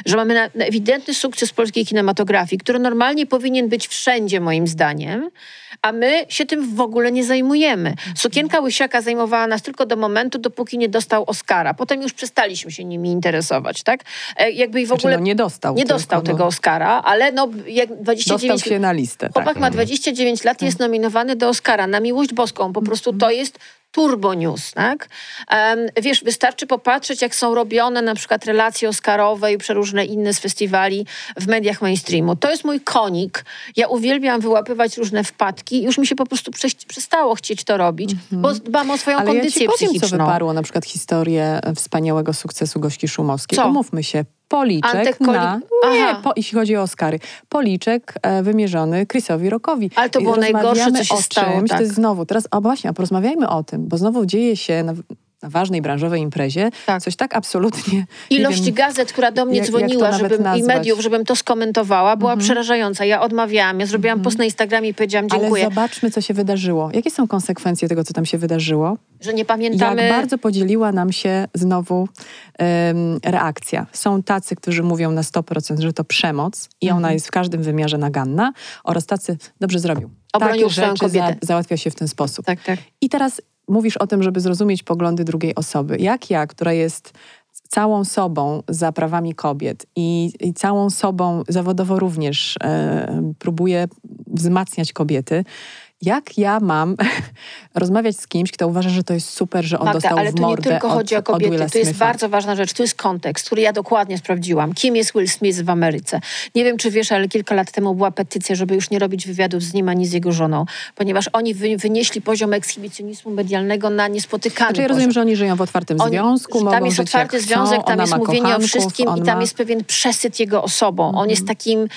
że mamy na, na ewidentny sukces polskiej kinematografii, który normalnie powinien być wszędzie, moim zdaniem, a my się tym w ogóle nie zajmujemy. Sukienka Łysiaka zajmowała nas tylko do momentu, dopóki nie dostał Oscara. Potem już przestaliśmy się nimi interesować, tak? E, jakby i w znaczy, ogóle... no nie dostał. Nie dostał tego no... Oscara, ale no jak 29... Dostał się na listę. Chłopak tak. ma 29 lat, jest nominowany do Oscara na miłość boską. Po prostu to jest turbo news, tak? Wiesz, wystarczy popatrzeć, jak są robione na przykład relacje oscarowe i przeróżne inne z festiwali w mediach mainstreamu. To jest mój konik. Ja uwielbiam wyłapywać różne wpadki. Już mi się po prostu przestało chcieć to robić, bo dbam o swoją Ale kondycję ja ci powiem, psychiczną. co wyparło na przykład historię wspaniałego sukcesu Gośki Szumowskiej. Co? Umówmy się, policzek Antekoli... na... Nie, po, jeśli chodzi o Oscary. Policzek e, wymierzony Chrisowi Rockowi. Ale to było najgorsze, co się o stało. Czymś, tak. To jest znowu, teraz, a właśnie, a porozmawiajmy o tym, bo znowu dzieje się na, na ważnej branżowej imprezie Tak. coś tak absolutnie... Ilość wiem, gazet, która do mnie jak- jak dzwoniła nawet żebym, i mediów, żebym to skomentowała, była przerażająca. Ja odmawiałam. Ja zrobiłam post na Instagramie i powiedziałam dziękuję, Ale zobaczmy, co się wydarzyło. Jakie są konsekwencje tego, co tam się wydarzyło? że nie pamiętamy... Jak bardzo podzieliła nam się znowu em, reakcja. Są tacy, którzy mówią na 100%, że to przemoc i Mhm. ona jest w każdym wymiarze naganna, oraz tacy, dobrze zrobił. Obronił Takie rzeczy kobietę. załatwia się w ten sposób. Tak, tak. I teraz mówisz o tym, żeby zrozumieć poglądy drugiej osoby. Jak ja, która jest całą sobą za prawami kobiet i, i całą sobą zawodowo również e, próbuję wzmacniać kobiety, jak ja mam rozmawiać z kimś, kto uważa, że to jest super, że on Magda, dostał ale w tu nie mordę tylko od, chodzi o kobiety. To jest bardzo ważna rzecz. Tu jest kontekst, który ja dokładnie sprawdziłam. Kim jest Will Smith w Ameryce? Nie wiem, czy wiesz, ale kilka lat temu była petycja, żeby już nie robić wywiadów z nim ani z jego żoną, ponieważ oni wy, wynieśli poziom ekshibicjonizmu medialnego na niespotykany Znaczy ja rozumiem, że oni żyją w otwartym Oni- związku, tam jest otwarty związek, chcą, tam jest mówienie o wszystkim i tam ma... Mhm. jest pewien przesyt jego osobą. On jest takim,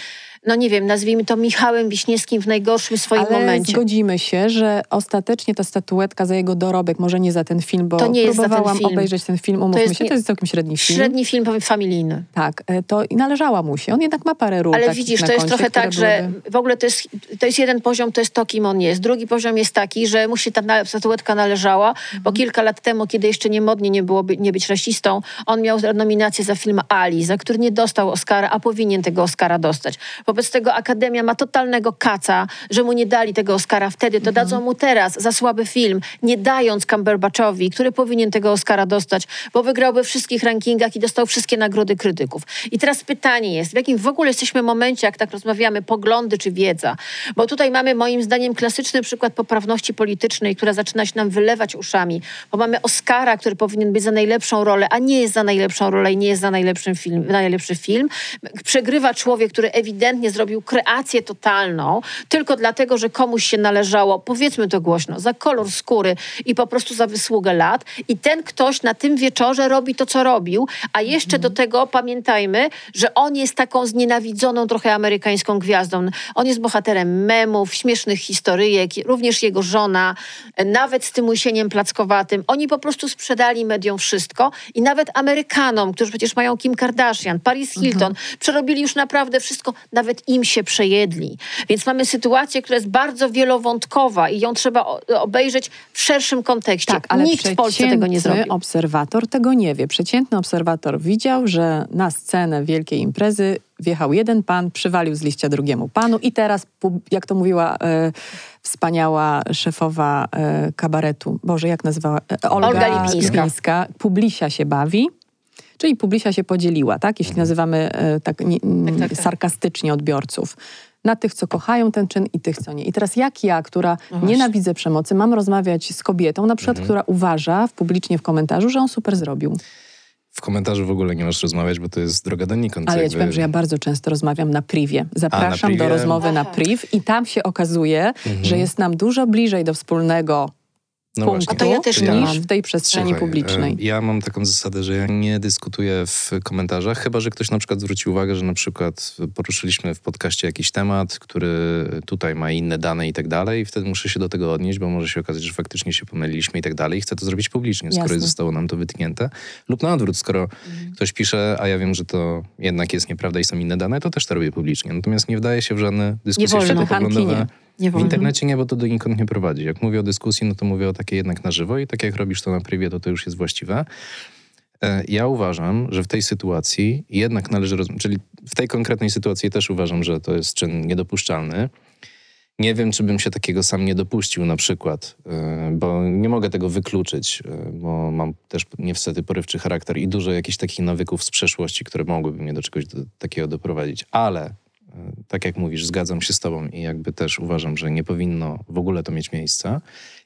no nie wiem, nazwijmy to Michałem Wiśniewskim w najgorszym swoim Ale momencie. zgodzimy się, że ostatecznie ta statuetka za jego dorobek, może nie za ten film, bo To nie jest za ten próbowałam film. obejrzeć ten film, umówmy jest się, to jest całkiem średni film. Średni film powiem, familijny. Tak, e, to i należała mu się. On jednak ma parę ról Ale widzisz, to jest koncie, trochę które tak, że byłyby- w ogóle to jest, to jest jeden poziom, to jest to, kim on jest. Drugi poziom jest taki, że mu się ta statuetka należała, Mhm. bo kilka lat temu, kiedy jeszcze nie modnie nie było by, nie być rasistą, on miał nominację za film Ali, za który nie dostał Oscara, a powinien tego Oscara dostać. Wobec tego Akademia ma totalnego kaca, że mu nie dali tego Oscara wtedy, to Mhm. dadzą mu teraz za słaby film, nie dając Cumberbatchowi, który powinien tego Oscara dostać, bo wygrał we wszystkich rankingach i dostał wszystkie nagrody krytyków. I teraz pytanie jest, w jakim w ogóle jesteśmy momencie, jak tak rozmawiamy, poglądy czy wiedza? Bo tutaj mamy moim zdaniem klasyczny przykład poprawności politycznej, która zaczyna się nam wylewać uszami, bo mamy Oscara, który powinien być za najlepszą rolę, a nie jest za najlepszą rolę i nie jest za najlepszy film. Najlepszy film. Przegrywa człowiek, który ewidentnie zrobił kreację totalną, tylko dlatego, że komuś się należało, powiedzmy to głośno, za kolor skóry i po prostu za wysługę lat. I ten ktoś na tym wieczorze robi to, co robił, a jeszcze do tego pamiętajmy, że on jest taką znienawidzoną trochę amerykańską gwiazdą. On jest bohaterem memów, śmiesznych historyjek, również jego żona, nawet z tym łysieniem plackowatym. Oni po prostu sprzedali mediom wszystko i nawet Amerykanom, którzy przecież mają Kim Kardashian, Paris Hilton, przerobili już naprawdę wszystko, nawet im się przejedli. Więc mamy sytuację, która jest bardzo wielowątkowa i ją trzeba obejrzeć w szerszym kontekście. Tak, ale Nikt w Polsce tego nie zrobił. obserwator tego nie wie. Przeciętny obserwator widział, że na scenę wielkiej imprezy wjechał jeden pan, przywalił z liścia drugiemu panu i teraz, jak to mówiła e, wspaniała szefowa e, kabaretu, Boże, jak nazywała? E, Olga, Olga Lipińska. Lipińska. Publisia się bawi. Czyli publisia się podzieliła, tak? Jeśli nazywamy e, tak, nie, Tak, tak, tak. sarkastycznie odbiorców. Na tych, co kochają ten czyn i tych, co nie. I teraz jak ja, która No nienawidzę przemocy, mam rozmawiać z kobietą, na przykład, która uważa w, publicznie w komentarzu, że on super zrobił. W komentarzu w ogóle nie możesz rozmawiać, bo to jest droga donikąd. Ale ja ci jakby- powiem, że ja bardzo często rozmawiam na privie. Zapraszam privie? do rozmowy na priv i tam się okazuje, że jest nam dużo bliżej do wspólnego No punktu właśnie. A to ja też niż mam. w tej przestrzeni Słuchaj, publicznej. e, Ja mam taką zasadę, że ja nie dyskutuję w komentarzach, chyba że ktoś na przykład zwróci uwagę, że na przykład poruszyliśmy w podcaście jakiś temat, który tutaj ma inne dane i tak dalej, i wtedy muszę się do tego odnieść, bo może się okazać, że faktycznie się pomyliliśmy i tak dalej. I chcę to zrobić publicznie, skoro Jasne. zostało nam to wytknięte. Lub na odwrót, skoro Mhm. ktoś pisze, a ja wiem, że to jednak jest nieprawda i są inne dane, to też to robię publicznie. Natomiast nie wdaję się w żadne dyskusje wolno. światopoglądowe. Nie W internecie nie, bo to donikąd nie prowadzi. Jak mówię o dyskusji, no to mówię o takiej jednak na żywo i tak jak robisz to na privie, to to już jest właściwe. E, Ja uważam, że w tej sytuacji jednak należy czyli w tej konkretnej sytuacji też uważam, że to jest czyn niedopuszczalny. Nie wiem, czy bym się takiego sam nie dopuścił na przykład, e, bo nie mogę tego wykluczyć, e, bo mam też niestety porywczy charakter i dużo jakichś takich nawyków z przeszłości, które mogłyby mnie do czegoś do, takiego doprowadzić. Ale Tak jak mówisz, zgadzam się z tobą i jakby też uważam, że nie powinno w ogóle to mieć miejsca.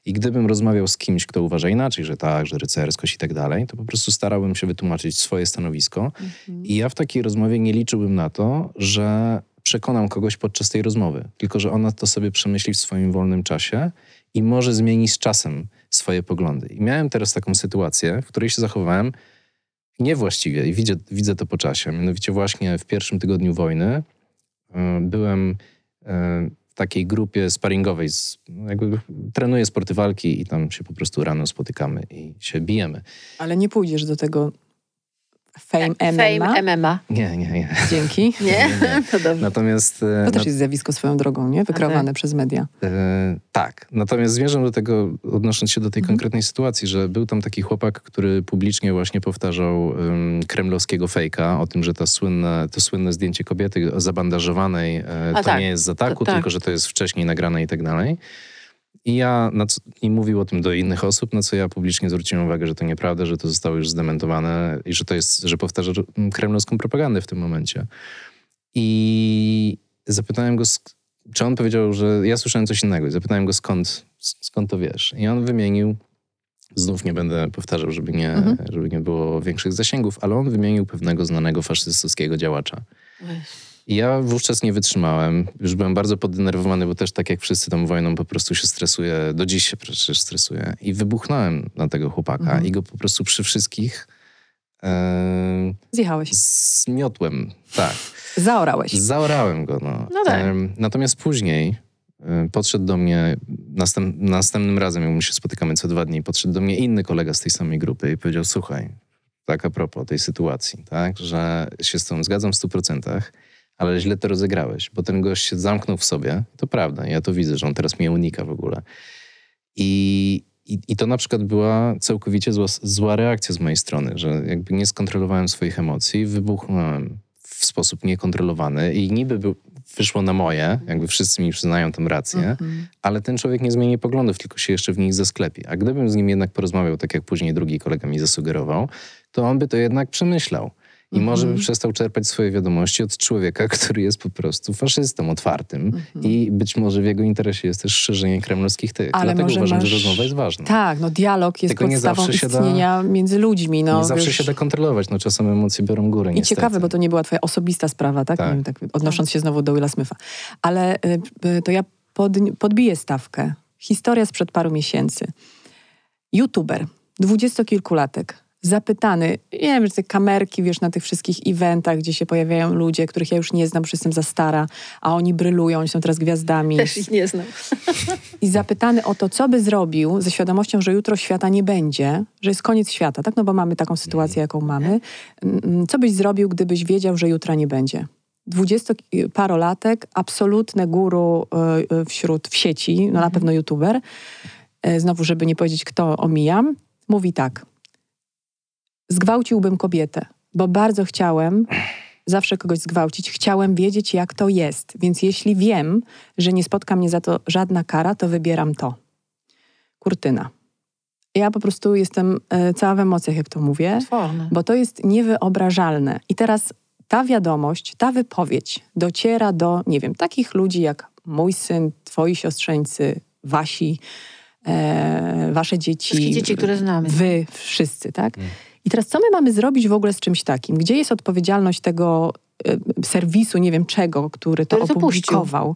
I gdybym rozmawiał z kimś, kto uważa inaczej, że tak, że rycerskość i tak dalej, to po prostu starałbym się wytłumaczyć swoje stanowisko. Mhm. I ja w takiej rozmowie nie liczyłbym na to, że przekonam kogoś podczas tej rozmowy, tylko że ona to sobie przemyśli w swoim wolnym czasie i może zmieni z czasem swoje poglądy. I miałem teraz taką sytuację, w której się zachowałem niewłaściwie i widzę, widzę to po czasie. Mianowicie właśnie w pierwszym tygodniu wojny byłem y, w takiej grupie sparingowej, z, jakby trenuję sporty walki i tam się po prostu rano spotykamy i się bijemy. Ale nie pójdziesz do tego Fame MMA? Fame MMA. Nie, nie, nie. Dzięki. Nie? nie, nie. Natomiast... E, to też jest zjawisko swoją drogą, nie? Wykreowane okay. przez media. E, tak. Natomiast zmierzam do tego, odnosząc się do tej mhm. konkretnej sytuacji, że był tam taki chłopak, który publicznie właśnie powtarzał um, kremlowskiego fejka o tym, że to słynne, to słynne zdjęcie kobiety zabandażowanej e, to tak. nie jest z ataku, to, tak. tylko że to jest wcześniej nagrane i tak dalej. I ja co, i mówił o tym do innych osób, na co ja publicznie zwróciłem uwagę, że to nieprawda, że to zostało już zdementowane i że to jest, że powtarza kremlowską propagandę w tym momencie. I zapytałem go, czy on powiedział, że ja słyszałem coś innego. I zapytałem go, skąd, skąd to wiesz? I on wymienił, znów nie będę powtarzał, żeby nie, mhm. żeby nie było większych zasięgów, ale on wymienił pewnego znanego faszystowskiego działacza. I ja wówczas nie wytrzymałem. Już byłem bardzo poddenerwowany, bo też tak jak wszyscy tą wojną po prostu się stresuję. Do dziś się przecież stresuję. I wybuchnąłem na tego chłopaka mhm. i go po prostu przy wszystkich... E, Zjechałeś. Zmiotłem, tak. Zaorałeś. Zaorałem go, no. no tak. e, natomiast później e, podszedł do mnie, następ, następnym razem, jak my się spotykamy co dwa dni, podszedł do mnie inny kolega z tej samej grupy i powiedział, słuchaj, tak a propos tej sytuacji, tak, że się z tą zgadzam w stu procentach, ale źle to rozegrałeś, bo ten gość się zamknął w sobie. To prawda, ja to widzę, że on teraz mnie unika w ogóle. I, i, i to na przykład była całkowicie zła, zła reakcja z mojej strony, że jakby nie skontrolowałem swoich emocji, wybuchnąłem w sposób niekontrolowany i niby był, wyszło na moje, jakby wszyscy mi przyznają tę rację, mhm. ale ten człowiek nie zmieni poglądów, tylko się jeszcze w nich zasklepi. A gdybym z nim jednak porozmawiał, tak jak później drugi kolega mi zasugerował, to on by to jednak przemyślał. I mm -hmm. może by mhm. przestał czerpać swoje wiadomości od człowieka, który jest po prostu faszystą otwartym mm -hmm. i być może w jego interesie jest też szerzenie kremlowskich tych. Ale Dlatego uważam, masz... że rozmowa jest ważna. Tak, no dialog jest Tylko podstawą istnienia da... między ludźmi. No, nie wiesz... zawsze się da kontrolować, no czasem emocje biorą górę I niestety. ciekawe, bo to nie była twoja osobista sprawa, tak? tak. Wiem, tak odnosząc się znowu do Willa Smitha. Ale y, y, to ja pod, podbiję stawkę. Historia sprzed paru miesięcy. YouTuber, dwudziestokilkulatek, zapytany, wiem, że te kamerki, wiesz, na tych wszystkich eventach, gdzie się pojawiają ludzie, których ja już nie znam, bo jestem za stara, a oni brylują, oni są teraz gwiazdami. Też ich nie znam. I zapytany o to, co by zrobił ze świadomością, że jutro świata nie będzie, że jest koniec świata, tak? No bo mamy taką sytuację, jaką mamy. Mm, co byś zrobił, gdybyś wiedział, że jutra nie będzie? Dwudziestoparolatek, absolutne guru e, e, wśród w sieci, no na mhm. pewno youtuber, e, znowu, żeby nie powiedzieć, kto omijam, mówi tak – zgwałciłbym kobietę, bo bardzo chciałem zawsze kogoś zgwałcić. Chciałem wiedzieć, jak to jest. Więc jeśli wiem, że nie spotka mnie za to żadna kara, to wybieram to. Kurtyna. Ja po prostu jestem e, cała w emocjach, jak to mówię, Otworne. bo to jest niewyobrażalne. I teraz ta wiadomość, ta wypowiedź dociera do, nie wiem, takich ludzi jak mój syn, twoi siostrzeńcy, wasi, e, wasze dzieci. Wszystkie dzieci, które znamy. Wy, wszyscy, tak? Mm. I teraz co my mamy zrobić w ogóle z czymś takim? Gdzie jest odpowiedzialność tego y, serwisu, nie wiem czego, który to który opublikował?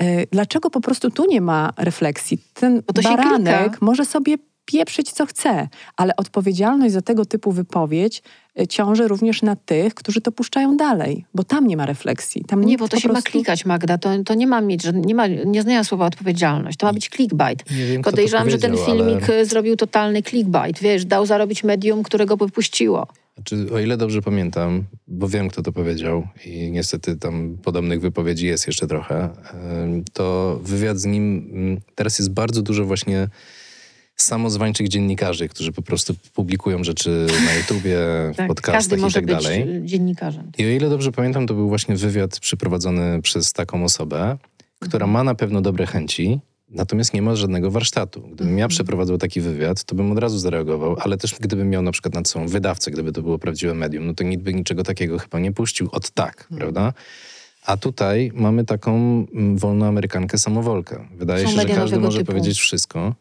Y, dlaczego po prostu tu nie ma refleksji? Ten baranek może sobie pieprzyć co chce, ale odpowiedzialność za tego typu wypowiedź e, ciąży również na tych, którzy to puszczają dalej, bo tam nie ma refleksji. Tam nie, bo to się prostu... ma klikać, Magda, to, to nie ma mieć, że nie, ma, nie znają słowa odpowiedzialność, to ma być clickbait. Nie wiem, Podejrzewam, że ten filmik ale... zrobił totalny clickbait, wiesz, dał zarobić medium, którego wypuściło. Znaczy, o ile dobrze pamiętam, bo wiem, kto to powiedział i niestety tam podobnych wypowiedzi jest jeszcze trochę, to wywiad z nim, mm, teraz jest bardzo dużo właśnie samozwańczych dziennikarzy, którzy po prostu publikują rzeczy na YouTubie, w tak, podcastach i tak dalej. Być dziennikarzem. I o ile dobrze pamiętam, to był właśnie wywiad przeprowadzony przez taką osobę, która mhm. ma na pewno dobre chęci, natomiast nie ma żadnego warsztatu. Gdybym mhm. ja przeprowadzał taki wywiad, to bym od razu zareagował, ale też gdybym miał na przykład nad sobą wydawcę, gdyby to było prawdziwe medium, no to nikt by niczego takiego chyba nie puścił od tak, mhm. prawda? A tutaj mamy taką mm, wolną Amerykankę samowolkę. Wydaje Są się, że każdy może typu. powiedzieć wszystko.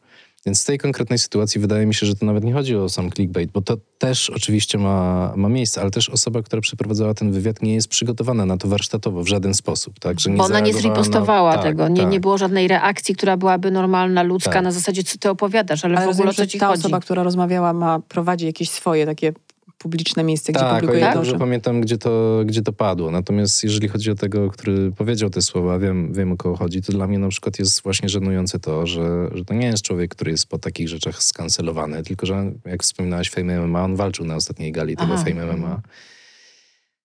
Więc w tej konkretnej sytuacji wydaje mi się, że to nawet nie chodzi o sam clickbait, bo to też oczywiście ma, ma miejsce, ale też osoba, która przeprowadzała ten wywiad, nie jest przygotowana na to warsztatowo w żaden sposób. Tak? Że nie Bo ona nie zareagowała zripostowała na... tak, tego. Nie, tak. nie było żadnej reakcji, która byłaby normalna, ludzka, Tak. na zasadzie, co ty opowiadasz, ale, Ale w ogóle o rozumiem, co że ci ta chodzi. osoba, która rozmawiała, ma prowadzi jakieś swoje takie publiczne miejsce, gdzie Tak, publikuje to, dobrze pamiętam, gdzie to, gdzie to padło. Natomiast jeżeli chodzi o tego, który powiedział te słowa, wiem, wiem o kogo chodzi, to dla mnie na przykład jest właśnie żenujące to, że, że to nie jest człowiek, który jest po takich rzeczach skancelowany, tylko że jak wspominałaś Fame MMA, on walczył na ostatniej gali tego Aha. Fame MMA.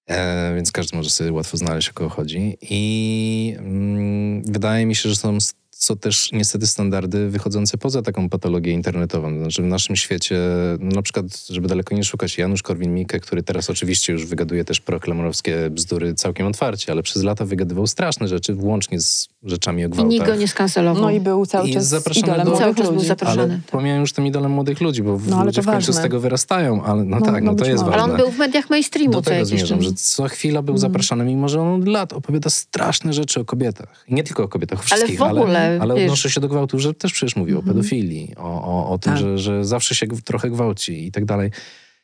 E, więc każdy może sobie łatwo znaleźć, o kogo chodzi. I mm, wydaje mi się, że są co też niestety standardy wychodzące poza taką patologię internetową. Znaczy w naszym świecie, no na przykład, żeby daleko nie szukać, Janusz Korwin-Mikke, który teraz oczywiście już wygaduje też proklamorowskie bzdury całkiem otwarcie, ale przez lata wygadywał straszne rzeczy, włącznie z rzeczami o I gwałtach. nikt go nie skancelował. No i był cały I czas idolem do- Cały czas był zapraszany. Ale tak. pomijam już tym idolem młodych ludzi, bo No, ale ludzie w końcu ważne. z tego wyrastają, ale no, No, tak, no no, to jest ważne. Ale on był w mediach mainstreamu Do co tego zmierzam, że co chwila był Mm. zapraszany, mimo że on od lat opowiada straszne rzeczy o kobietach. I nie tylko o kobietach, o Ale wszystkich, w ogóle, ale, ale wiesz- odnoszę się do gwałtu, że też przecież mówił o pedofilii, o, o, o tym, Tak. że, że zawsze się trochę gwałci i tak dalej.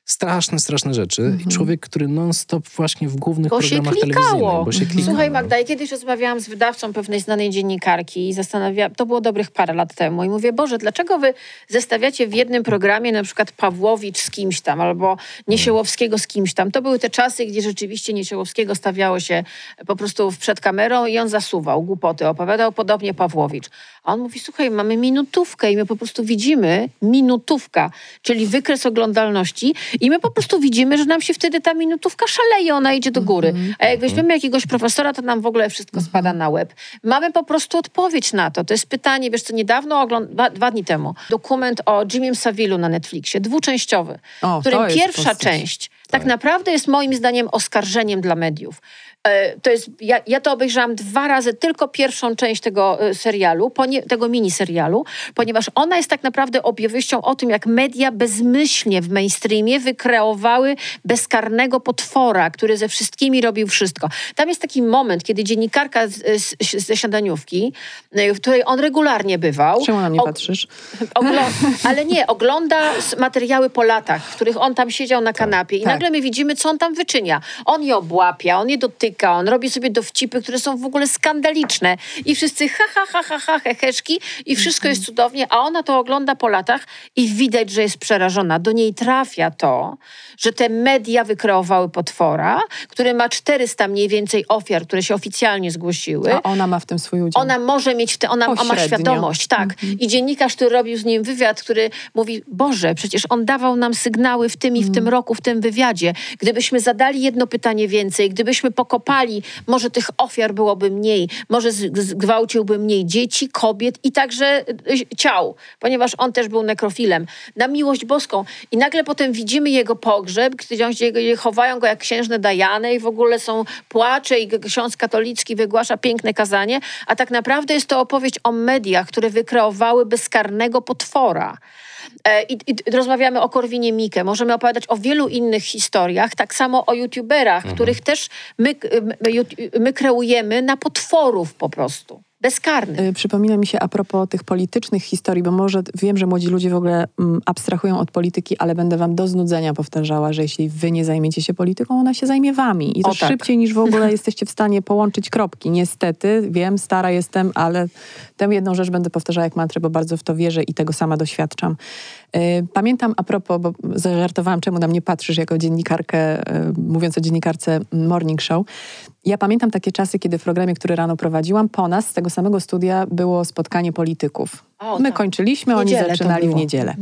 Straszne, straszne rzeczy. I człowiek, który non-stop właśnie w głównych Bo programach telewizyjnych, bo się klikało. Słuchaj Magda, ja kiedyś rozmawiałam z wydawcą pewnej znanej dziennikarki i zastanawiałam, to było dobrych parę lat temu i mówię, Boże, dlaczego wy zestawiacie w jednym programie na przykład Pawłowicz z kimś tam albo Niesiełowskiego z kimś tam. To były te czasy, gdzie rzeczywiście Niesiełowskiego stawiało się po prostu przed kamerą i on zasuwał głupoty, opowiadał podobnie Pawłowicz. A on mówi, słuchaj, mamy minutówkę i my po prostu widzimy minutówka, czyli wykres oglądalności i my po prostu widzimy, że nam się wtedy ta minutówka szaleje, ona idzie do góry. A jak weźmiemy jakiegoś profesora, to nam w ogóle wszystko spada na łeb. Mamy po prostu odpowiedź na to. To jest pytanie, wiesz co, niedawno, ogląd- dwa, dwa dni temu, dokument o Jimmy Savilu na Netflixie, dwuczęściowy, O, w którym pierwsza postać. część tak naprawdę jest moim zdaniem oskarżeniem dla mediów. E, To jest, ja, ja to obejrzałam dwa razy, tylko pierwszą część tego e, serialu, ponie, tego miniserialu, ponieważ ona jest tak naprawdę opowieścią o tym, jak media bezmyślnie w mainstreamie wykreowały bezkarnego potwora, który ze wszystkimi robił wszystko. Tam jest taki moment, kiedy dziennikarka z, z, ze śniadaniówki, e, w której on regularnie bywał, Czemu na mnie patrzysz? Oglo- ale nie, ogląda materiały po latach, w których on tam siedział na kanapie i tak. Nagle my widzimy, co on tam wyczynia. On je obłapia, on je dotyka, on robi sobie dowcipy, które są w ogóle skandaliczne i wszyscy ha, ha, ha, ha, ha, heheszki i wszystko jest cudownie, a ona to ogląda po latach i widać, że jest przerażona. Do niej trafia to, że te media wykreowały potwora, który ma 400 mniej więcej ofiar, które się oficjalnie zgłosiły. A ona ma w tym swój udział. Ona może mieć, w te, ona, ona ma świadomość, tak. I dziennikarz, który robił z nim wywiad, który mówi, Boże, przecież on dawał nam sygnały w tym i w tym roku, w tym wywiadzie. Gdybyśmy zadali jedno pytanie więcej, gdybyśmy pokopali, może tych ofiar byłoby mniej, może zgwałciłby mniej dzieci, kobiet i także y, ciał, ponieważ on też był nekrofilem. Na miłość boską. I nagle potem widzimy jego pogrzeb, gdzie chowają go jak księżne Dajany i w ogóle są płacze i ksiądz katolicki wygłasza piękne kazanie, a tak naprawdę jest to opowieść o mediach, które wykreowały bezkarnego potwora. E, I, I rozmawiamy o Korwinie Mikke. Możemy opowiadać o wielu innych historiach, tak samo o youtuberach, których też my, my, my kreujemy na potworów po prostu. Bezkarnych. Y, Przypomina mi się a propos tych politycznych historii, bo może wiem, że młodzi ludzie w ogóle mm, abstrahują od polityki, ale będę wam do znudzenia powtarzała, że jeśli wy nie zajmiecie się polityką, ona się zajmie wami. I to tak. szybciej niż w ogóle jesteście w stanie połączyć kropki. Niestety, wiem, stara jestem, ale tę jedną rzecz będę powtarzała jak mantrę, bo bardzo w to wierzę i tego sama doświadczam. Y, Pamiętam a propos, bo zażartowałam, czemu na mnie patrzysz jako dziennikarkę, y, mówiąc o dziennikarce Morning Show. Ja pamiętam takie czasy, kiedy w programie, który rano prowadziłam, po nas z tego samego studia było spotkanie polityków. O, My tak. kończyliśmy, oni zaczynali w niedzielę.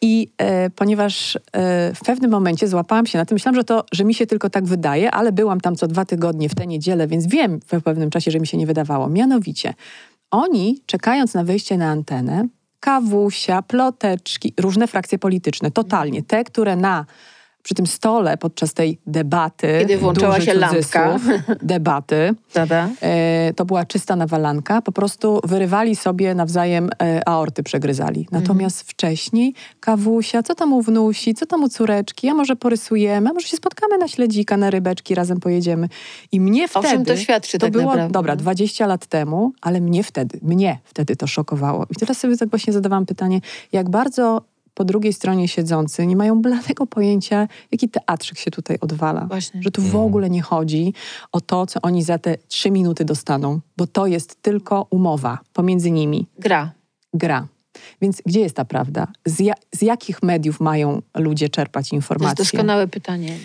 I e, ponieważ e, w pewnym momencie złapałam się na tym, myślałam, że to, że mi się tylko tak wydaje, ale byłam tam co dwa tygodnie w tę niedzielę, więc wiem w pewnym czasie, że mi się nie wydawało. Mianowicie, oni czekając na wyjście na antenę, kawusia, ploteczki, różne frakcje polityczne, totalnie. Te, które na przy tym stole podczas tej debaty, Kiedy włączała duży się lampka. debaty, e, to była czysta nawalanka, po prostu wyrywali sobie nawzajem e, aorty, przegryzali. Natomiast wcześniej kawusia, co tam u wnusi, co tam u córeczki, a może porysujemy, a może się spotkamy na śledzika, na rybeczki, razem pojedziemy. I mnie O wtedy... czym to świadczy To tak było, naprawdę? dobra, 20 lat temu, ale mnie wtedy, mnie wtedy to szokowało. I teraz sobie tak właśnie zadawałam pytanie, jak bardzo po drugiej stronie siedzący nie mają bladego pojęcia, jaki teatrzyk się tutaj odwala. Właśnie. Że tu w ogóle nie chodzi o to, co oni za te trzy minuty dostaną, bo to jest tylko umowa pomiędzy nimi, Gra. gra. Więc gdzie jest ta prawda? Z, ja, z jakich mediów mają ludzie czerpać To jest informacje? doskonałe pytanie.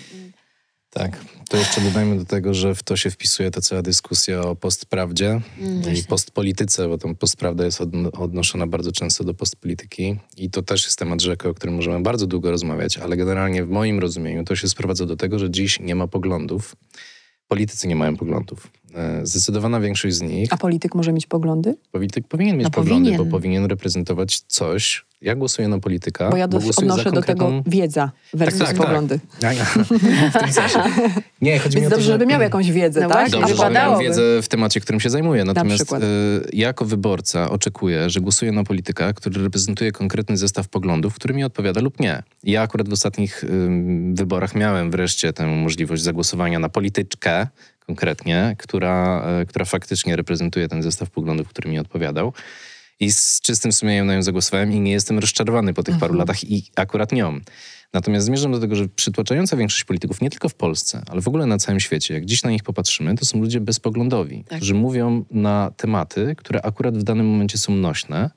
Tak. To jeszcze dodajmy do tego, że w to się wpisuje ta cała dyskusja o postprawdzie Mm, i postpolityce, bo tam postprawda jest odno- odnoszona bardzo często do postpolityki i to też jest temat rzeka, o którym możemy bardzo długo rozmawiać, ale generalnie w moim rozumieniu to się sprowadza do tego, że dziś nie ma poglądów. Politycy nie mają poglądów. E, Zdecydowana większość z nich, A polityk może mieć poglądy? polityk powinien mieć No poglądy, powinien. bo powinien reprezentować coś. Ja głosuję na polityka, Bo ja za odnoszę do tego konkretną- wiedza versus Tak, tak, tak. poglądy. Ja, ja. W tym sensie. Nie, chodzi mi Więc o to, dobrze, że... żeby miał jakąś wiedzę, No tak? Dobrze, A że potem- miałem wypadałoby. wiedzę w temacie, którym się zajmuję. Natomiast y, ja jako wyborca oczekuję, że głosuję na polityka, który reprezentuje konkretny zestaw poglądów, który mi odpowiada lub nie. Ja akurat w ostatnich wyborach miałem wreszcie tę możliwość zagłosowania na polityczkę konkretnie, która, y, która faktycznie reprezentuje ten zestaw poglądów, który mi odpowiadał. I z czystym sumieniem na nią zagłosowałem i nie jestem rozczarowany po tych paru latach i akurat nią. Natomiast zmierzam do tego, że przytłaczająca większość polityków, nie tylko w Polsce, ale w ogóle na całym świecie, jak dziś na nich popatrzymy, to są ludzie bezpoglądowi, Tak. którzy mówią na tematy, które akurat w danym momencie są nośne,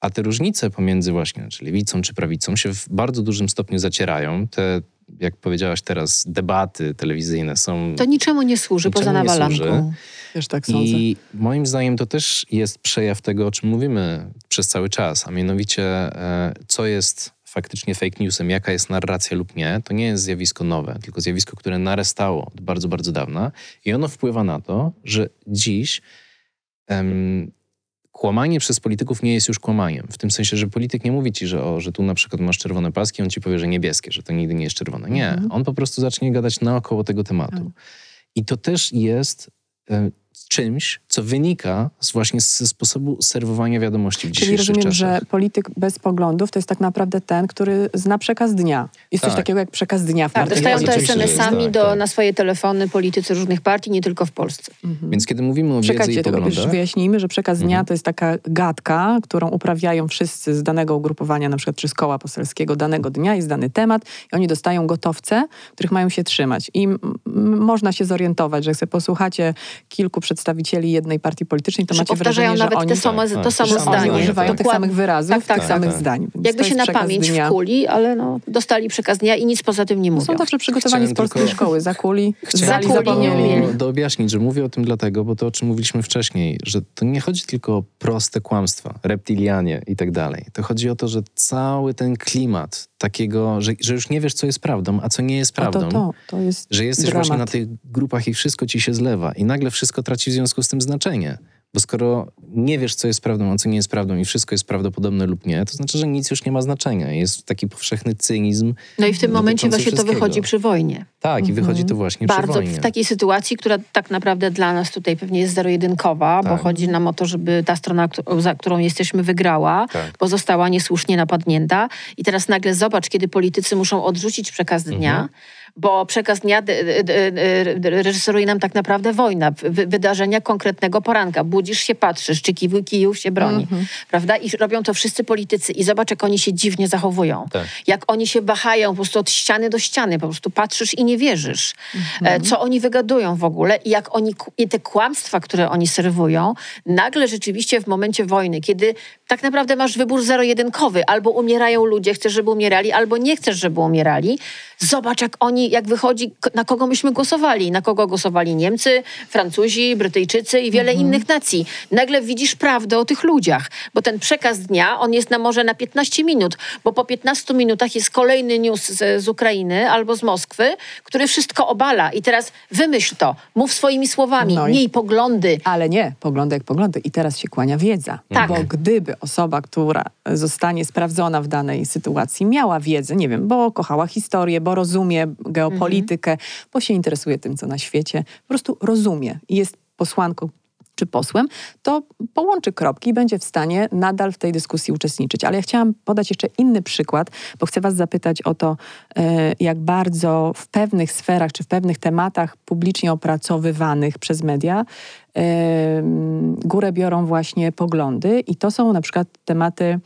a te różnice pomiędzy właśnie czy lewicą czy prawicą się w bardzo dużym stopniu zacierają. Te, jak powiedziałaś teraz, debaty telewizyjne są... To niczemu nie służy Niczemu poza nie nawalanką. służy. Też tak sądzę. I moim zdaniem to też jest przejaw tego, o czym mówimy przez cały czas, a mianowicie e, co jest faktycznie fake newsem, jaka jest narracja lub nie, to nie jest zjawisko nowe, tylko zjawisko, które narestało od bardzo, bardzo dawna i ono wpływa na to, że dziś em, kłamanie przez polityków nie jest już kłamaniem. W tym sensie, że polityk nie mówi ci, że, o, że tu na przykład masz czerwone paski, on ci powie, że niebieskie, że to nigdy nie jest czerwone. Nie, Mhm. on po prostu zacznie gadać naokoło tego tematu. Tak. I to też jest e, czymś, co wynika z właśnie ze sposobu serwowania wiadomości w Czyli dzisiejszych rozumiem, czasach. że polityk bez poglądów to jest tak naprawdę ten, który zna przekaz dnia. Jest coś Tak. takiego jak przekaz dnia w Tak, dostają to politycznej. jest, SMS-ami tak, do, tak. na swoje telefony politycy różnych partii, nie tylko w Polsce. Mhm. Więc kiedy mówimy o wiedzy i poglądach... już wyjaśnijmy, że przekaz dnia Mhm. to jest taka gadka, którą uprawiają wszyscy z danego ugrupowania, na przykład czy z koła poselskiego danego dnia, jest dany temat i oni dostają gotowce, których mają się trzymać. I można się zorientować, że jak sobie posłuchacie kilku przedstawicieli jednej partii politycznej, to Że macie powtarzają wrażenie, że nawet oni, te same, tak, to tak, samo że że zdanie. używają tych Dokładnie. samych wyrazów, Tak, tak, tych samych tak. zdań. Więc Jakby się na pamięć dnia. wkuli, ale no, dostali przekaz dnia i nic poza tym nie To mówią. Są dobrze przygotowani Chciałem z polskiej tylko- szkoły, zakuli, Chciałem zapomnieli. umieli. doobjaśnić, że mówię o tym dlatego, bo to o czym mówiliśmy wcześniej, że to nie chodzi tylko o proste kłamstwa, reptilianie i tak dalej. To chodzi o to, że cały ten klimat takiego, że, że już nie wiesz, co jest prawdą, a co nie jest A to, prawdą. to, to jest Że jesteś dramat. właśnie na tych grupach i wszystko ci się zlewa i nagle wszystko traci w związku z tym znaczenie. Bo skoro nie wiesz, co jest prawdą, a co nie jest prawdą i wszystko jest prawdopodobne lub nie, to znaczy, że nic już nie ma znaczenia. Jest taki powszechny cynizm. No i w tym momencie właśnie to wychodzi przy wojnie. Tak, i wychodzi to właśnie przy Bardzo wojnie. w takiej sytuacji, która tak naprawdę dla nas tutaj pewnie jest zero-jedynkowa, bo Tak. chodzi nam o to, żeby ta strona, za którą jesteśmy, wygrała, Tak. bo została niesłusznie napadnięta. I teraz nagle zobacz, kiedy politycy muszą odrzucić przekaz dnia, Mhm. Bo przekaz dnia reżyseruje nam tak naprawdę wojna, wy- wydarzenia konkretnego poranka. Budzisz się, patrzysz, czy kij- kijów się broni, Mhm. prawda? I robią to wszyscy politycy. I zobacz, jak oni się dziwnie zachowują. Tak. Jak oni się wahają po prostu od ściany do ściany, po prostu patrzysz i nie wierzysz, Mhm. e, co oni wygadują w ogóle i jak oni, i te kłamstwa, które oni serwują, nagle rzeczywiście w momencie wojny, kiedy tak naprawdę masz wybór zero-jedynkowy, albo umierają ludzie, chcesz, żeby umierali, albo nie chcesz, żeby umierali, zobacz, jak oni oni, jak wychodzi, na kogo myśmy głosowali. Na kogo głosowali Niemcy, Francuzi, Brytyjczycy i wiele innych nacji. Nagle widzisz prawdę o tych ludziach, bo ten przekaz dnia, on jest na może na 15 minut, bo po 15 minutach jest kolejny news z, z Ukrainy albo z Moskwy, który wszystko obala. I teraz wymyśl to, mów swoimi słowami, No i- miej poglądy. Ale nie, poglądy jak poglądy. I teraz się kłania wiedza. Tak. Bo gdyby osoba, która zostanie sprawdzona w danej sytuacji, miała wiedzę, nie wiem, bo kochała historię, bo rozumie geopolitykę, bo się interesuje tym, co na świecie, po prostu rozumie i jest posłanką czy posłem, to połączy kropki i będzie w stanie nadal w tej dyskusji uczestniczyć. Ale ja chciałam podać jeszcze inny przykład, bo chcę Was zapytać o to, e, jak bardzo w pewnych sferach czy w pewnych tematach publicznie opracowywanych przez media em, górę biorą właśnie poglądy i to są na przykład tematy e,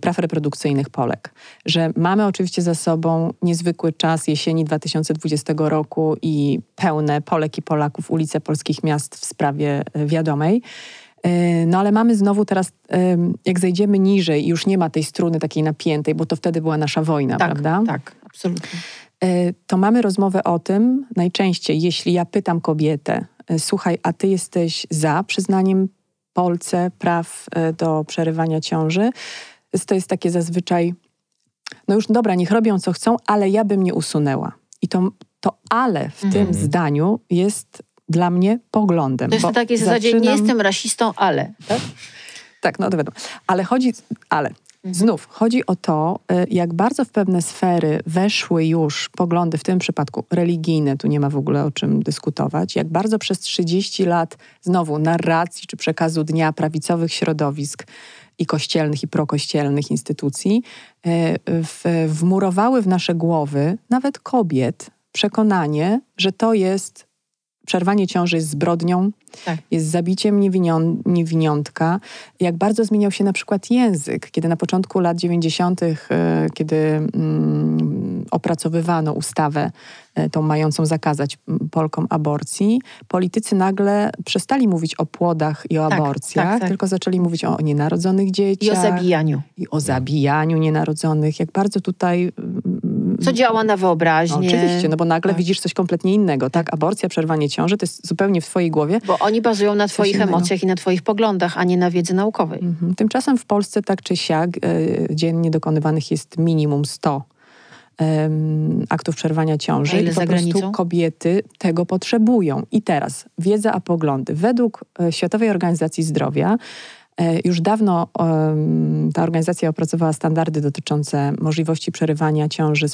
praw reprodukcyjnych Polek. Że mamy oczywiście za sobą niezwykły czas jesieni 2020 roku i pełne Polek i Polaków ulice polskich miast w sprawie e, wiadomej. E, No ale mamy znowu teraz, jak zejdziemy niżej i już nie ma tej struny takiej napiętej, bo to wtedy była nasza wojna, Tak, prawda? tak, absolutnie. E, to mamy rozmowę o tym, najczęściej, jeśli ja pytam kobietę, e, słuchaj, a ty jesteś za przyznaniem Polce praw e, do przerywania ciąży, to jest takie zazwyczaj, no już dobra, niech robią co chcą, ale ja bym nie usunęła. I to, to ale w tym Mhm. zdaniu jest dla mnie poglądem. To jest na takiej zasadzie, nie zaczynam- jestem rasistą, ale. Tak? tak, no to wiadomo. Ale chodzi, ale znów chodzi o to, y, jak bardzo w pewne sfery weszły już poglądy, w tym przypadku religijne, tu nie ma w ogóle o czym dyskutować, jak bardzo przez 30 lat znowu narracji czy przekazu dnia prawicowych środowisk i kościelnych, i prokościelnych instytucji y, wmurowały w nasze głowy, nawet kobiet, przekonanie, że to jest przerwanie ciąży jest zbrodnią, Tak. jest zabiciem niewinion, niewiniątka. Jak bardzo zmieniał się na przykład język, kiedy na początku lat 90., e, kiedy mm, opracowywano ustawę e, tą mającą zakazać Polkom aborcji, politycy nagle przestali mówić o płodach i o Tak, aborcjach, tak, tak. tylko zaczęli mówić o nienarodzonych dzieciach. I o zabijaniu. I o zabijaniu nienarodzonych. Jak bardzo tutaj... Co działa na no, wyobraźnię. oczywiście, no bo nagle Tak. widzisz coś kompletnie innego, tak? Aborcja, przerwanie ciąży, to jest zupełnie w twojej głowie. Bo oni bazują na twoich emocjach i na twoich poglądach, a nie na wiedzy naukowej. Mhm. Tymczasem w Polsce tak czy siak e, dziennie dokonywanych jest minimum 100 em, aktów przerwania ciąży. A ile I po za prostu granicą? kobiety tego potrzebują. I teraz wiedza a poglądy. Według e, Światowej Organizacji Zdrowia już dawno ta organizacja opracowała standardy dotyczące możliwości przerywania ciąży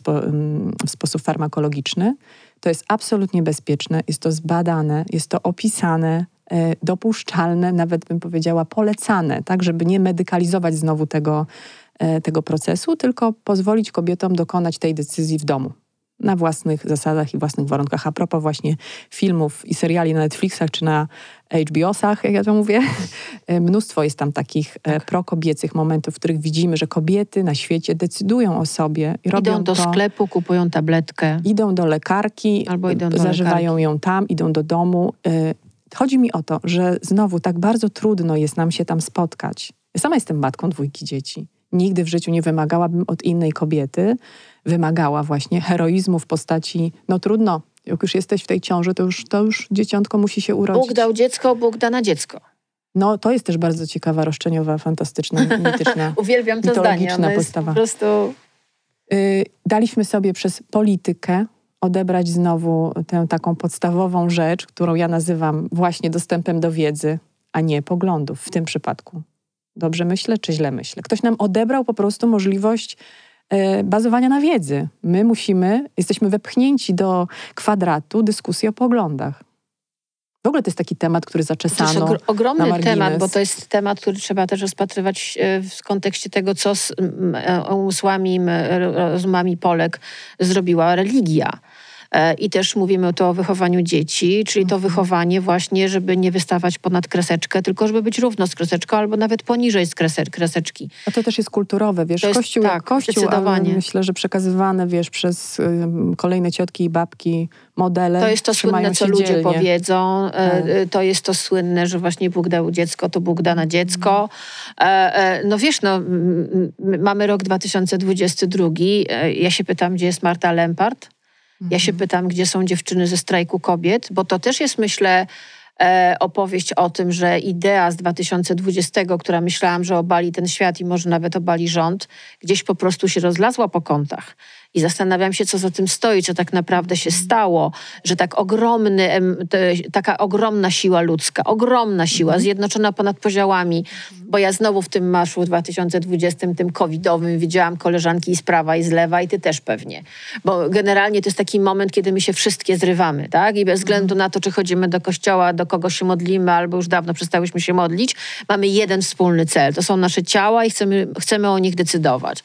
w sposób farmakologiczny. To jest absolutnie bezpieczne, jest to zbadane, jest to opisane, e, dopuszczalne, nawet bym powiedziała polecane, tak, żeby nie medykalizować znowu tego, e, tego procesu, tylko pozwolić kobietom dokonać tej decyzji w domu. Na własnych zasadach i własnych warunkach. A propos właśnie filmów i seriali na Netflixach czy na HBO-sach, jak ja to mówię, e, mnóstwo jest tam takich e, prokobiecych momentów, w których widzimy, że kobiety na świecie decydują o sobie i robią Idą do to sklepu, kupują tabletkę. idą do lekarki, Albo idą do zażywają lekarki. ją tam, idą do domu. Y, Chodzi mi o to, że znowu tak bardzo trudno jest nam się tam spotkać. Ja sama jestem matką dwójki dzieci. Nigdy w życiu nie wymagałabym od innej kobiety, wymagała właśnie heroizmu w postaci, no trudno, jak już jesteś w tej ciąży, to już, to już dzieciątko musi się urodzić. Bóg dał dziecko, Bóg da na dziecko. No to jest też bardzo ciekawa, roszczeniowa, fantastyczna, mityczna Uwielbiam to zdanie. Mitologiczna jest postawa. po prostu... Y, daliśmy sobie przez politykę odebrać znowu tę taką podstawową rzecz, którą ja nazywam właśnie dostępem do wiedzy, a nie poglądów w tym przypadku. Dobrze myślę, czy źle myślę? Ktoś nam odebrał po prostu możliwość bazowania na wiedzy. My musimy, jesteśmy wepchnięci do kwadratu dyskusji o poglądach. W ogóle to jest taki temat, który To jest zaczesano. ogr- ogromny temat, bo to jest temat, który trzeba też rozpatrywać e, w kontekście tego, co z e, umysłami, m, rozumami Polek zrobiła religia. E, I też mówimy tu o wychowaniu dzieci, czyli Mhm. to wychowanie właśnie, żeby nie wystawać ponad kreseczkę, tylko żeby być równo z kreseczką albo nawet poniżej z krese- kreseczki. A to też jest kulturowe, wiesz, To jest- kościół tak, kościół, ale myślę, że przekazywane, wiesz, przez kolejne ciotki i babki modele To jest to słynne, co ludzie dzielnie. powiedzą. E, Tak. e, To jest to słynne, że właśnie Bóg dał dziecko, to Bóg da na dziecko. E, e, No wiesz, no, mamy rok 2022. E, Ja się pytam, gdzie jest Marta Lempart? Ja się pytam, gdzie są dziewczyny ze strajku kobiet, bo to też jest, myślę, e, opowieść o tym, że idea z 2020, która myślałam, że obali ten świat i może nawet obali rząd, gdzieś po prostu się rozlazła po kątach. I zastanawiam się, co za tym stoi, co tak naprawdę się stało, że tak ogromny, taka ogromna siła ludzka, ogromna siła, zjednoczona ponad podziałami, bo ja znowu w tym marszu 2020, tym covidowym, widziałam koleżanki i z prawa, i z lewa, i ty też pewnie. Bo generalnie to jest taki moment, kiedy my się wszystkie zrywamy, tak? I bez względu na to, czy chodzimy do kościoła, do kogo się modlimy, albo już dawno przestałyśmy się modlić, mamy jeden wspólny cel. To są nasze ciała i chcemy, chcemy o nich decydować.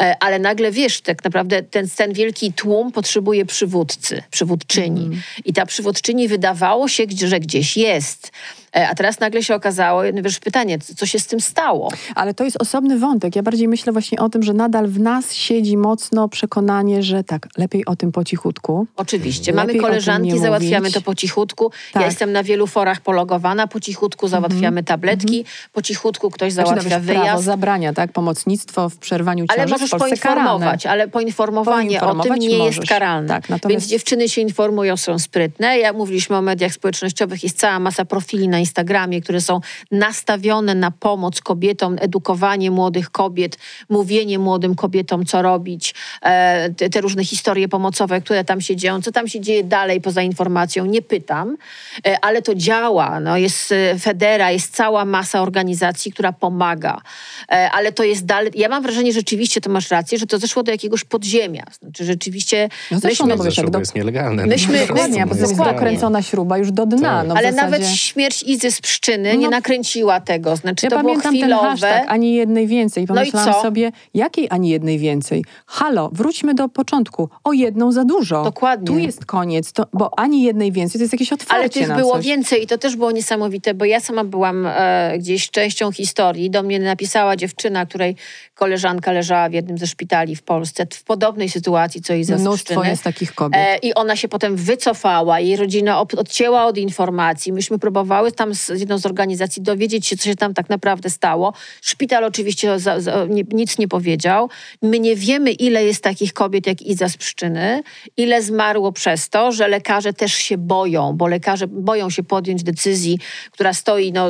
E, Ale nagle wiesz, tak naprawdę ten, ten wielki tłum potrzebuje przywódcy, przywódczyni. I ta przywódczyni wydawało się, że gdzieś jest. E, A teraz nagle się okazało, no wiesz, pytanie, co się z tym stało? Ale to jest osobny wątek. Ja bardziej myślę właśnie o tym, że nadal w nas siedzi mocno przekonanie, że tak, lepiej o tym po cichutku. Oczywiście. Lepiej Mamy koleżanki, załatwiamy mówić. to po cichutku. Tak. Ja jestem na wielu forach pologowana, po cichutku załatwiamy tabletki, po cichutku ktoś Znaczy, załatwia prawo wyjazd. zabrania, tak? Pomocnictwo w przerwaniu ciąży Ale możesz karane. poinformować, ale poinformowanie o tym nie jest możesz. karalne. Tak, natomiast- Więc dziewczyny się informują, są sprytne. Ja mówiliśmy o mediach społecznościowych, jest cała masa profili na Instagramie, które są nastawione na pomoc kobietom, edukowanie młodych kobiet, mówienie młodym kobietom, co robić, e, te, te różne historie pomocowe, które tam się dzieją, co tam się dzieje dalej poza informacją, nie pytam, e, ale to działa. No, jest e, Federa, jest cała masa organizacji, która pomaga, ale to jest dalej. Ja mam wrażenie, że rzeczywiście to masz rację, że to zeszło do jakiegoś podziemia. Znaczy rzeczywiście No zresztą, myśmy, no Zresztą do- jest nielegalne. Myśmy- No, Dokładnie, to bo to jest dokręcona śruba już do dna. Tak. No, ale zasadzie... nawet śmierć Izy z Pszczyny nie No. nakręciła tego. Znaczy Ja to było pamiętam ten chwilowe. hashtag, ani jednej więcej. I No i Pomyślałam co? sobie, jakiej ani jednej więcej? Halo, wróćmy do początku. O jedną za dużo. Dokładnie. Tu jest koniec, to, bo ani jednej więcej to jest jakieś otwarcie Ale tych było coś. więcej i to też było niesamowite, bo ja sama byłam e, gdzieś częścią historii. Do mnie napisała dziewczyna, której koleżanka leżała w jednym ze szpitali w Polsce w podobnej sytuacji, co Iza z Mnóstwo jest takich kobiet. E, I ona się potem wycofała, jej rodzina odcięła od informacji. Myśmy próbowały tam z z jedną z organizacji dowiedzieć się, co się tam tak naprawdę stało. Szpital oczywiście za, za, nie, nic nie powiedział. My nie wiemy, ile jest takich kobiet jak Iza z Pszczyny, ile zmarło przez to, że lekarze też się boją, bo lekarze boją się podjąć decyzji, która stoi, no,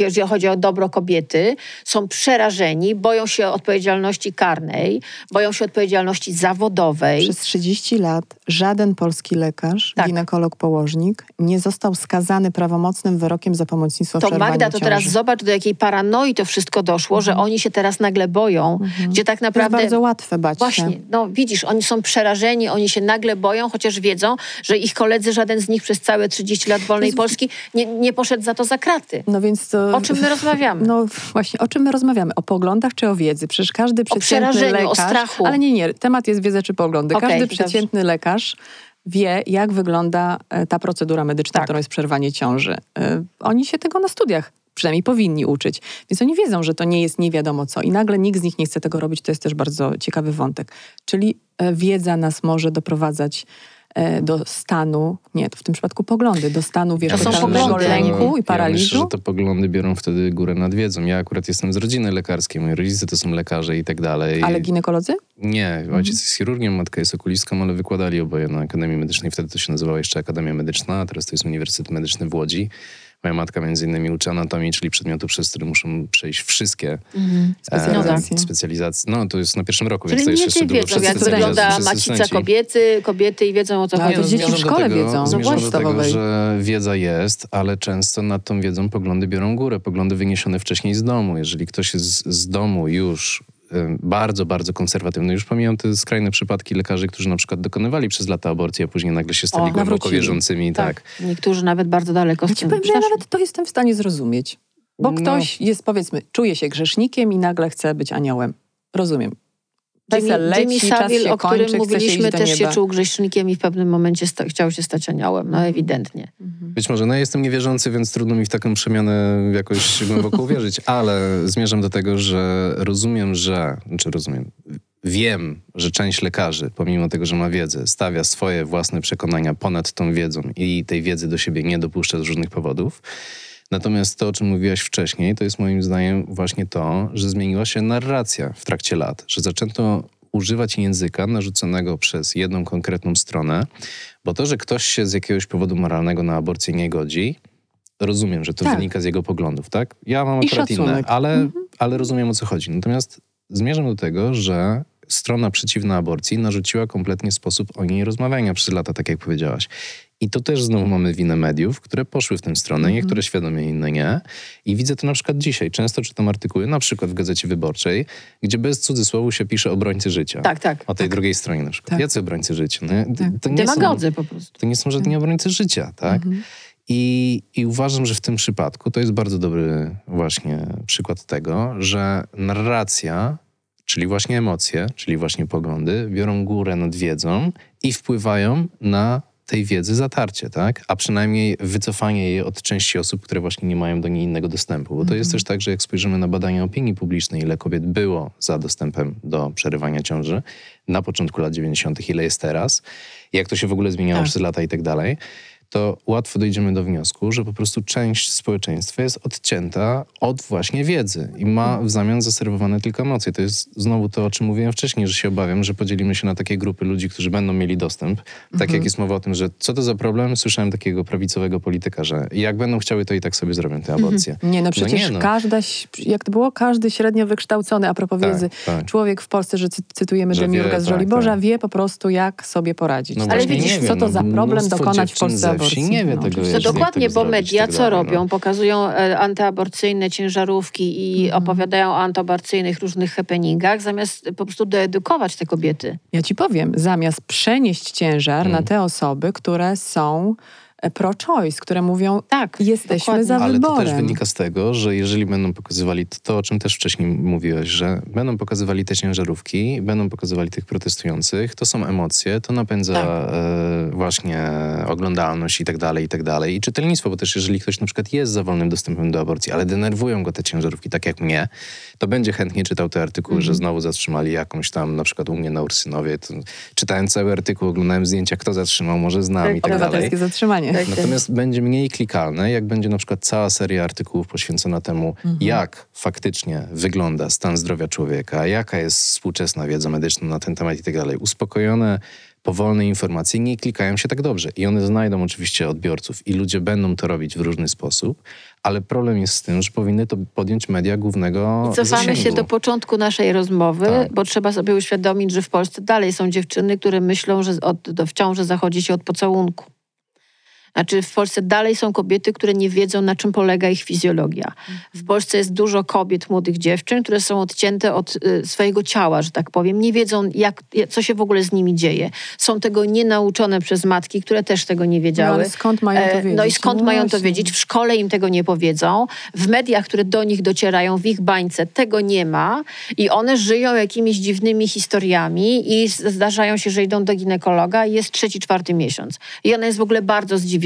jeżeli chodzi o dobro kobiety, są przerażeni, boją się odpowiedzialności karnej, boją się odpowiedzialności zawodowej. Przez 30 lat żaden polski lekarz, Tak. ginekolog, położnik nie został skazany prawomocnym wyrokiem za pomocnictwo w To przerwaniu Magda, to ciąży. teraz zobacz, do jakiej paranoi to wszystko doszło, że oni się teraz nagle boją, gdzie tak To jest naprawdę... bardzo łatwe bać Właśnie, się. no widzisz, oni są przerażeni, oni się nagle boją, chociaż wiedzą, że ich koledzy, żaden z nich przez całe 30 lat wolnej Polski nie, nie poszedł za to za kraty. No więc to... O czym my rozmawiamy? No właśnie, o czym my rozmawiamy? O poglądach czy o wiedzy? Przecież każdy przeciętny przerażeniu, o lekarz... strachu. Ale nie, nie, temat jest wiedza czy poglądy. Okej, każdy dobrze. przeciętny lekarz wie, jak wygląda e, ta procedura medyczna, Tak. którą jest przerwanie ciąży. E, Oni się tego na studiach przynajmniej powinni uczyć. Więc oni wiedzą, że to nie jest nie wiadomo co. I nagle nikt z nich nie chce tego robić. To jest też bardzo ciekawy wątek. Czyli e, wiedza nas może doprowadzać do stanu, nie, to w tym przypadku poglądy, do stanu nie- lęku i Ja myślę, paraliżu. że te poglądy biorą wtedy górę nad wiedzą. Ja akurat jestem z rodziny lekarskiej, moi rodzice to są lekarze i tak dalej. Ale ginekolodzy? Nie, ojciec jest chirurgiem, matka jest okulistką, ale wykładali oboje na Akademii Medycznej. Wtedy to się nazywało jeszcze Akademia Medyczna, a teraz to jest Uniwersytet Medyczny w Łodzi. Moja matka między innymi uczy anatomii, czyli przedmiotu, przez który muszą przejść wszystkie Specjalizacje. E, specjalizacje. No to jest na pierwszym roku, Czyli więc to mniej jeszcze szczytu, wiedzą, jak wygląda macica kobiety, kobiety i wiedzą o co Ale chodzi. to dzieci w szkole tego, wiedzą, no do tego, że wiedza jest, ale często nad tą wiedzą poglądy biorą górę. Poglądy wyniesione wcześniej z domu. Jeżeli ktoś jest z domu już bardzo, bardzo konserwatywny, już pomijam te skrajne przypadki lekarzy, którzy na przykład dokonywali przez lata aborcji, a później nagle się stali O, głęboko nawrócili. wierzącymi. Tak. Niektórzy nawet bardzo daleko Ja ci tym powiem, że ja nawet to jestem w stanie zrozumieć. Bo No. ktoś jest, powiedzmy, czuje się grzesznikiem i nagle chce być aniołem. Rozumiem. Jimmy, leci, Jimmy Savile, o którym kończy, mówiliśmy, też się czuł grzesznikiem i w pewnym momencie sta- chciał się stać aniołem. No ewidentnie. Być może, no ja jestem niewierzący, więc trudno mi w taką przemianę jakoś głęboko uwierzyć, ale zmierzam do tego, że rozumiem, że, znaczy rozumiem, wiem, że część lekarzy, pomimo tego, że ma wiedzę, stawia swoje własne przekonania ponad tą wiedzą i tej wiedzy do siebie nie dopuszcza z różnych powodów. Natomiast to, o czym mówiłaś wcześniej, to jest moim zdaniem właśnie to, że zmieniła się narracja w trakcie lat, że zaczęto używać języka narzuconego przez jedną konkretną stronę, bo to, że ktoś się z jakiegoś powodu moralnego na aborcję nie godzi, rozumiem, że to Tak. wynika z jego poglądów, tak? Ja mam I akurat inne, ale, Mhm. ale rozumiem o co chodzi. Natomiast zmierzam do tego, że strona przeciwna aborcji narzuciła kompletnie sposób o niej rozmawiania przez lata, tak jak powiedziałaś. I to też znowu mamy winę mediów, które poszły w tę stronę, Mhm. niektóre świadomie, inne nie. I widzę to na przykład dzisiaj. Często czytam artykuły, na przykład w Gazecie Wyborczej, gdzie bez cudzysłowu się pisze obrońcy życia. Tak, tak. O tej drugiej stronie na przykład. Tak. Jacy obrońcy życia? No, Tak. to, nie są, Demagodzy po prostu. to nie są żadni obrońcy życia, tak? Mhm. I, I uważam, że w tym przypadku to jest bardzo dobry właśnie przykład tego, że narracja, czyli właśnie emocje, czyli właśnie poglądy, biorą górę nad wiedzą i wpływają na tej wiedzy zatarcie, tak? A przynajmniej wycofanie jej od części osób, które właśnie nie mają do niej innego dostępu. Bo to jest też tak, że jak spojrzymy na badania opinii publicznej, ile kobiet było za dostępem do przerywania ciąży na początku lat 90., ile jest teraz, jak to się w ogóle zmieniało Tak. przez lata i tak dalej, to łatwo dojdziemy do wniosku, że po prostu część społeczeństwa jest odcięta od właśnie wiedzy i ma w zamian zaserwowane tylko emocje. To jest znowu to, o czym mówiłem wcześniej, że się obawiam, że podzielimy się na takie grupy ludzi, którzy będą mieli dostęp. Tak jak jest mowa o tym, że co to za problem, słyszałem takiego prawicowego polityka, że jak będą chciały, to i tak sobie zrobią te aborcje. Nie, no przecież nie, no. każda, jak to było, każdy średnio wykształcony, a propos Tak, wiedzy, tak. człowiek w Polsce, że cy- cytujemy Że Demiurga z tak, Żoliborza, tak. wie po prostu, jak sobie poradzić. No Ale widzisz, co to no, za problem dokonać w Polsce wsi nie wie No, tego. No dokładnie, tego bo media tak co dalej, robią? no. Pokazują e, antyaborcyjne ciężarówki i Mhm. opowiadają o antyaborcyjnych różnych happeningach, zamiast po prostu doedukować te kobiety. Ja ci powiem, zamiast przenieść ciężar Mm. na te osoby, które są pro-choice, które mówią, Tak, jesteśmy dokładnie. za Ale wyborem. to też wynika z tego, że jeżeli będą pokazywali to, to, o czym też wcześniej mówiłeś, że będą pokazywali te ciężarówki, będą pokazywali tych protestujących, to są emocje, to napędza Tak. e, właśnie oglądalność i tak dalej, i tak dalej. I czytelnictwo, bo też jeżeli ktoś na przykład jest za wolnym dostępem do aborcji, ale denerwują go te ciężarówki, tak jak mnie, to będzie chętnie czytał te artykuły, Mhm. że znowu zatrzymali jakąś tam, na przykład u mnie na Ursynowie. To czytałem cały artykuł, oglądałem zdjęcia, kto zatrzymał, może znam Tak, i tak dalej. Obywatelskie zatrzymanie. Tak. Natomiast będzie mniej klikalne, jak będzie na przykład cała seria artykułów poświęcona temu, Mhm. jak faktycznie wygląda stan zdrowia człowieka, jaka jest współczesna wiedza medyczna na ten temat i tak dalej. Uspokojone, powolne informacje nie klikają się tak dobrze. I one znajdą oczywiście odbiorców i ludzie będą to robić w różny sposób, ale problem jest z tym, że powinny to podjąć media głównego I cofamy się zasięgu. do początku naszej rozmowy, Tak. bo trzeba sobie uświadomić, że w Polsce dalej są dziewczyny, które myślą, że od, do, w ciąży zachodzi się od pocałunku. Znaczy w Polsce dalej są kobiety, które nie wiedzą, na czym polega ich fizjologia. W Polsce jest dużo kobiet, młodych dziewczyn, które są odcięte od y, swojego ciała, że tak powiem. Nie wiedzą, jak, co się w ogóle z nimi dzieje. Są tego nienauczone przez matki, które też tego nie No, wiedziały. ale skąd mają to wiedzieć? No i skąd mają to wiedzieć? W szkole im tego nie powiedzą. W mediach, które do nich docierają, w ich bańce tego nie ma. I one żyją jakimiś dziwnymi historiami i zdarzają się, że idą do ginekologa i jest trzeci, czwarty miesiąc. I ona jest w ogóle bardzo zdziwiona.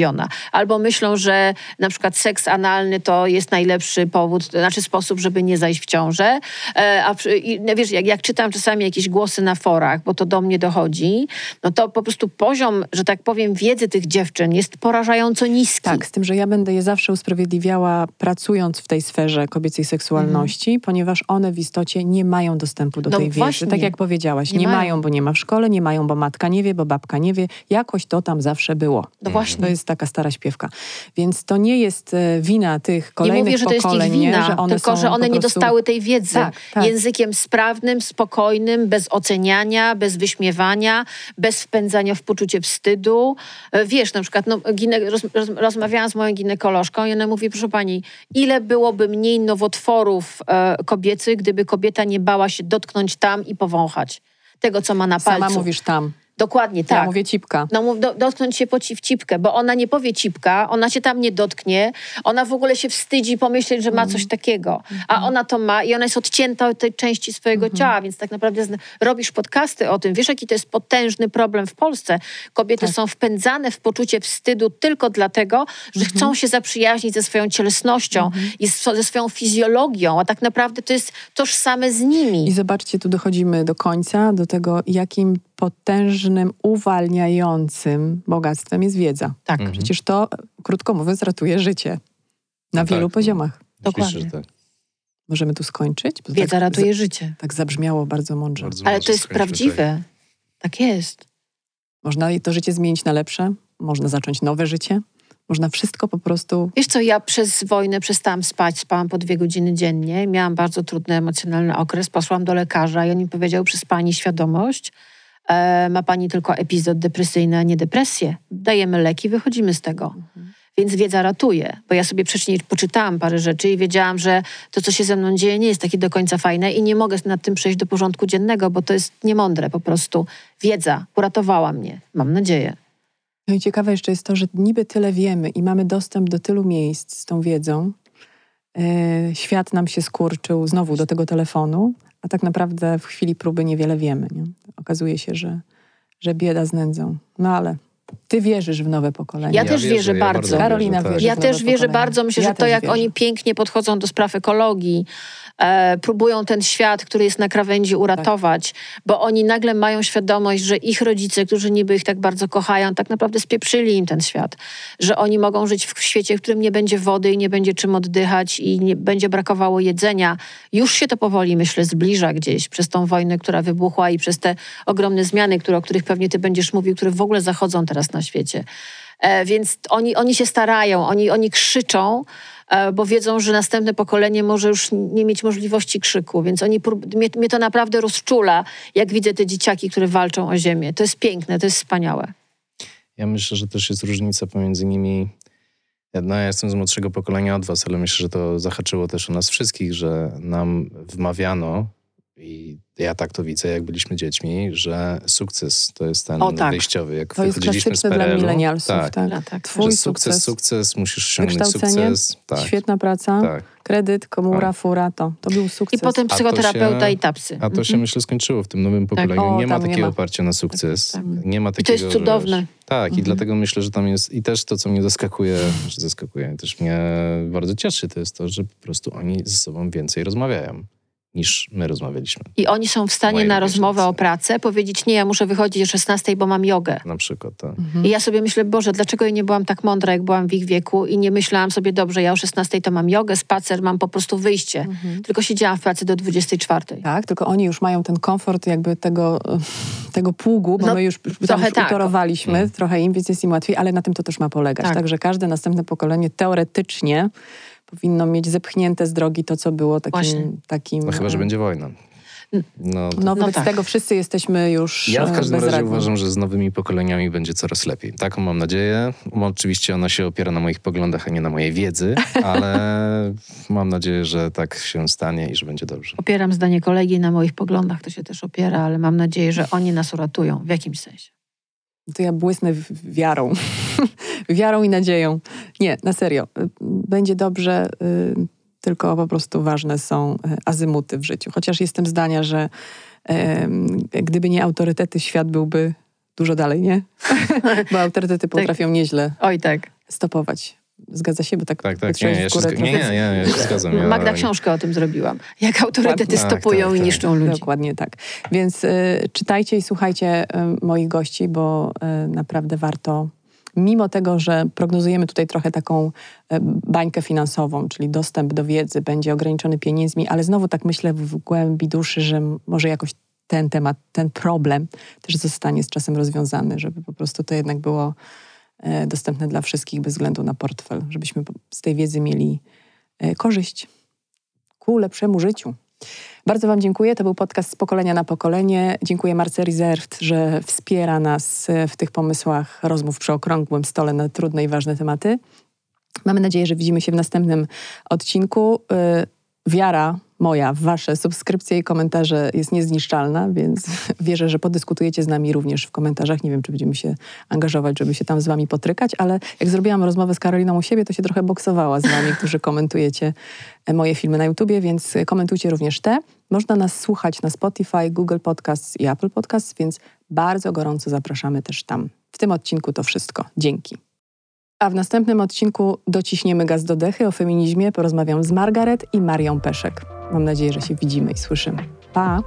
Albo myślą, że na przykład seks analny to jest najlepszy powód, to znaczy sposób, żeby nie zajść w ciążę. E, a i, no wiesz, jak, jak czytam czasami jakieś głosy na forach, bo to do mnie dochodzi, no to po prostu poziom, że tak powiem, wiedzy tych dziewczyn jest porażająco niski. Tak, z tym, że ja będę je zawsze usprawiedliwiała pracując w tej sferze kobiecej seksualności, ponieważ one w istocie nie mają dostępu do No tej wiedzy. właśnie. Tak jak powiedziałaś, Nie nie, mają. mają. bo nie ma w szkole, nie mają, bo matka nie wie, bo babka nie wie. Jakoś to tam zawsze było. No właśnie. Jest taka stara śpiewka. Więc to nie jest e, wina tych Nie kolejnych mówię, że to jest ich nie, wina, że one tylko że one nie prostu... dostały tej wiedzy Tak, tak. językiem sprawnym, spokojnym, bez oceniania, bez wyśmiewania, bez wpędzania w poczucie wstydu. E, Wiesz, na przykład no, gine, roz, rozmawiałam z moją ginekolożką i ona mówi, proszę pani, ile byłoby mniej nowotworów e, kobiecych, gdyby kobieta nie bała się dotknąć tam i powąchać tego, co ma na palcu. Sama mówisz tam. Dokładnie tak. Ja mówię cipka. No do, dotknąć się po w cipkę, bo ona nie powie cipka, ona się tam nie dotknie, ona w ogóle się wstydzi pomyśleć, że ma coś takiego, a ona to ma i ona jest odcięta od tej części swojego ciała, więc tak naprawdę robisz podcasty o tym. Wiesz, jaki to jest potężny problem w Polsce? Kobiety są wpędzane w poczucie wstydu tylko dlatego, że chcą się zaprzyjaźnić ze swoją cielesnością i z, ze swoją fizjologią, a tak naprawdę to jest tożsame z nimi. I zobaczcie, tu dochodzimy do końca, do tego, jakim potężnym, uwalniającym bogactwem jest wiedza. Tak. Mhm. Przecież to, krótko mówiąc, ratuje życie. Na No wielu tak, no. poziomach. Oczywiście, Dokładnie. że tak. Możemy tu skończyć? Bo Wiedza tak, ratuje życie. tak zabrzmiało bardzo mądrze. Bardzo Ale to jest skończmy prawdziwe. Tak jest. Można to życie zmienić na lepsze, można zacząć nowe życie, można wszystko po prostu. Wiesz co, ja przez wojnę przestałam spać, spałam po dwie godziny dziennie. Miałam bardzo trudny emocjonalny okres. Poszłam do lekarza i on mi powiedział, przez pani świadomość, ma pani tylko epizod depresyjny, a nie depresję. Dajemy leki, wychodzimy z tego. Więc wiedza ratuje, bo ja sobie wcześniej poczytałam parę rzeczy i wiedziałam, że to, co się ze mną dzieje, nie jest takie do końca fajne i nie mogę nad tym przejść do porządku dziennego, bo to jest niemądre po prostu. Wiedza uratowała mnie, mam nadzieję. No i ciekawe jeszcze jest to, że niby tyle wiemy i mamy dostęp do tylu miejsc z tą wiedzą. E, świat nam się skurczył znowu do tego telefonu, a tak naprawdę w chwili próby niewiele wiemy. Nie? Okazuje się, że, że bieda z nędzą. No ale ty wierzysz w nowe pokolenie. Ja Ja też wierzę, wierzę ja bardzo. Karolina tak. wierzy Ja też wierzę pokolenie. bardzo. Myślę, Ja że to, jak wierzę. oni pięknie podchodzą do spraw ekologii, e, próbują ten świat, który jest na krawędzi, uratować, bo oni nagle mają świadomość, że ich rodzice, którzy niby ich tak bardzo kochają, tak naprawdę spieprzyli im ten świat. Że oni mogą żyć w świecie, w którym nie będzie wody i nie będzie czym oddychać i nie będzie brakowało jedzenia. Już się to powoli, myślę, zbliża gdzieś przez tą wojnę, która wybuchła i przez te ogromne zmiany, które, o których pewnie ty będziesz mówił, które w ogóle zachodzą teraz na świecie. E, więc oni, oni się starają, oni, oni krzyczą, bo wiedzą, że następne pokolenie może już nie mieć możliwości krzyku. Więc oni mnie, mnie to naprawdę rozczula, jak widzę te dzieciaki, które walczą o ziemię. To jest piękne, to jest wspaniałe. Ja myślę, że też jest różnica pomiędzy nimi. No, ja jestem z młodszego pokolenia od was, ale myślę, że to zahaczyło też o nas wszystkich, że nam wmawiano, i ja tak to widzę, jak byliśmy dziećmi, że sukces to jest ten O, tak. wyjściowy. Jak To jest klasyczne dla milenialsów. Tak, Tak. Tak. Twój że sukces, sukces, sukces, musisz osiągnąć sukces. Tak, świetna praca, tak. kredyt, komura, Tak. fura, to. To był I sukces. potem to psychoterapeuta się- i tapsy. A to się Mhm. myślę skończyło w tym nowym pokoleniu. O, nie ma tam nie takiego ma. oparcia na sukces. Tak, Nie ma I to takiego, jest cudowne. Że, tak, i Mhm. dlatego myślę, że tam jest i też to, co mnie zaskakuje, że zaskakuje, też mnie bardzo cieszy, to jest to, że po prostu oni ze sobą więcej rozmawiają niż my rozmawialiśmy. I oni są w stanie Moje na rozmowę o pracę powiedzieć, nie, ja muszę wychodzić o 16, bo mam jogę. Na przykład, tak. Mhm. I ja sobie myślę, Boże, dlaczego ja nie byłam tak mądra, jak byłam w ich wieku i nie myślałam sobie, dobrze, ja o 16 to mam jogę, spacer, mam po prostu wyjście. Mhm. Tylko siedziałam w pracy do 24. Tak, tylko oni już mają ten komfort jakby tego, tego pługu, bo No, my już trochę już tak. utorowaliśmy, Mm. trochę im, więc jest im łatwiej, ale na tym to też ma polegać. Tak. Także każde następne pokolenie teoretycznie powinno mieć zepchnięte z drogi to, co było Właśnie. takim... takim No chyba, że e, będzie wojna. No, to... No wobec tak. tego wszyscy jesteśmy już Ja w e, każdym razie bezradni. uważam, że z nowymi pokoleniami będzie coraz lepiej. Taką mam nadzieję. Oczywiście ona się opiera na moich poglądach, a nie na mojej wiedzy, ale mam nadzieję, że tak się stanie i że będzie dobrze. Opieram zdanie kolegi na moich poglądach, to się też opiera, ale mam nadzieję, że oni nas uratują w jakimś sensie. To ja błysnę wiarą. wiarą i nadzieją. Nie, na serio. Y, Będzie dobrze, y, tylko po prostu ważne są y, azymuty w życiu. Chociaż jestem zdania, że gdyby nie autorytety, świat byłby dużo dalej, nie? Bo autorytety potrafią nieźle Oj tak. stopować. Zgadza się? Bo tak, Tak, tak, nie, ja się, zg- nie, nie, nie, ja się zgadzam. Ja, Magda książkę o tym zrobiłam. Jak autorytety Tak, stopują tak, i tak. niszczą ludzi. Dokładnie tak. Więc y, czytajcie i słuchajcie y, moich gości, bo y, naprawdę warto, mimo tego, że prognozujemy tutaj trochę taką y, bańkę finansową, czyli dostęp do wiedzy będzie ograniczony pieniędzmi, ale znowu tak myślę w głębi duszy, że może jakoś ten temat, ten problem też zostanie z czasem rozwiązany, żeby po prostu to jednak było dostępne dla wszystkich bez względu na portfel, żebyśmy z tej wiedzy mieli y, korzyść ku lepszemu życiu. Bardzo Wam dziękuję. To był podcast z pokolenia na pokolenie. Dziękuję Marce Reserved, że wspiera nas e, w tych pomysłach rozmów przy okrągłym stole na trudne i ważne tematy. Mamy nadzieję, że widzimy się w następnym odcinku. E, Wiara moja Wasze subskrypcje i komentarze jest niezniszczalna, więc wierzę, że podyskutujecie z nami również w komentarzach. Nie wiem, czy będziemy się angażować, żeby się tam z Wami potrykać, ale jak zrobiłam rozmowę z Karoliną u siebie, to się trochę boksowała z Wami, którzy komentujecie e, moje filmy na YouTubie, więc e, komentujcie również te. Można nas słuchać na Spotify, Google Podcasts i Apple Podcasts, więc bardzo gorąco zapraszamy też tam. W tym odcinku to wszystko. Dzięki. A w następnym odcinku dociśniemy gaz do dechy o feminizmie. Porozmawiam z Margaret i Marią Peszek. Mam nadzieję, że się widzimy i słyszymy. Pa!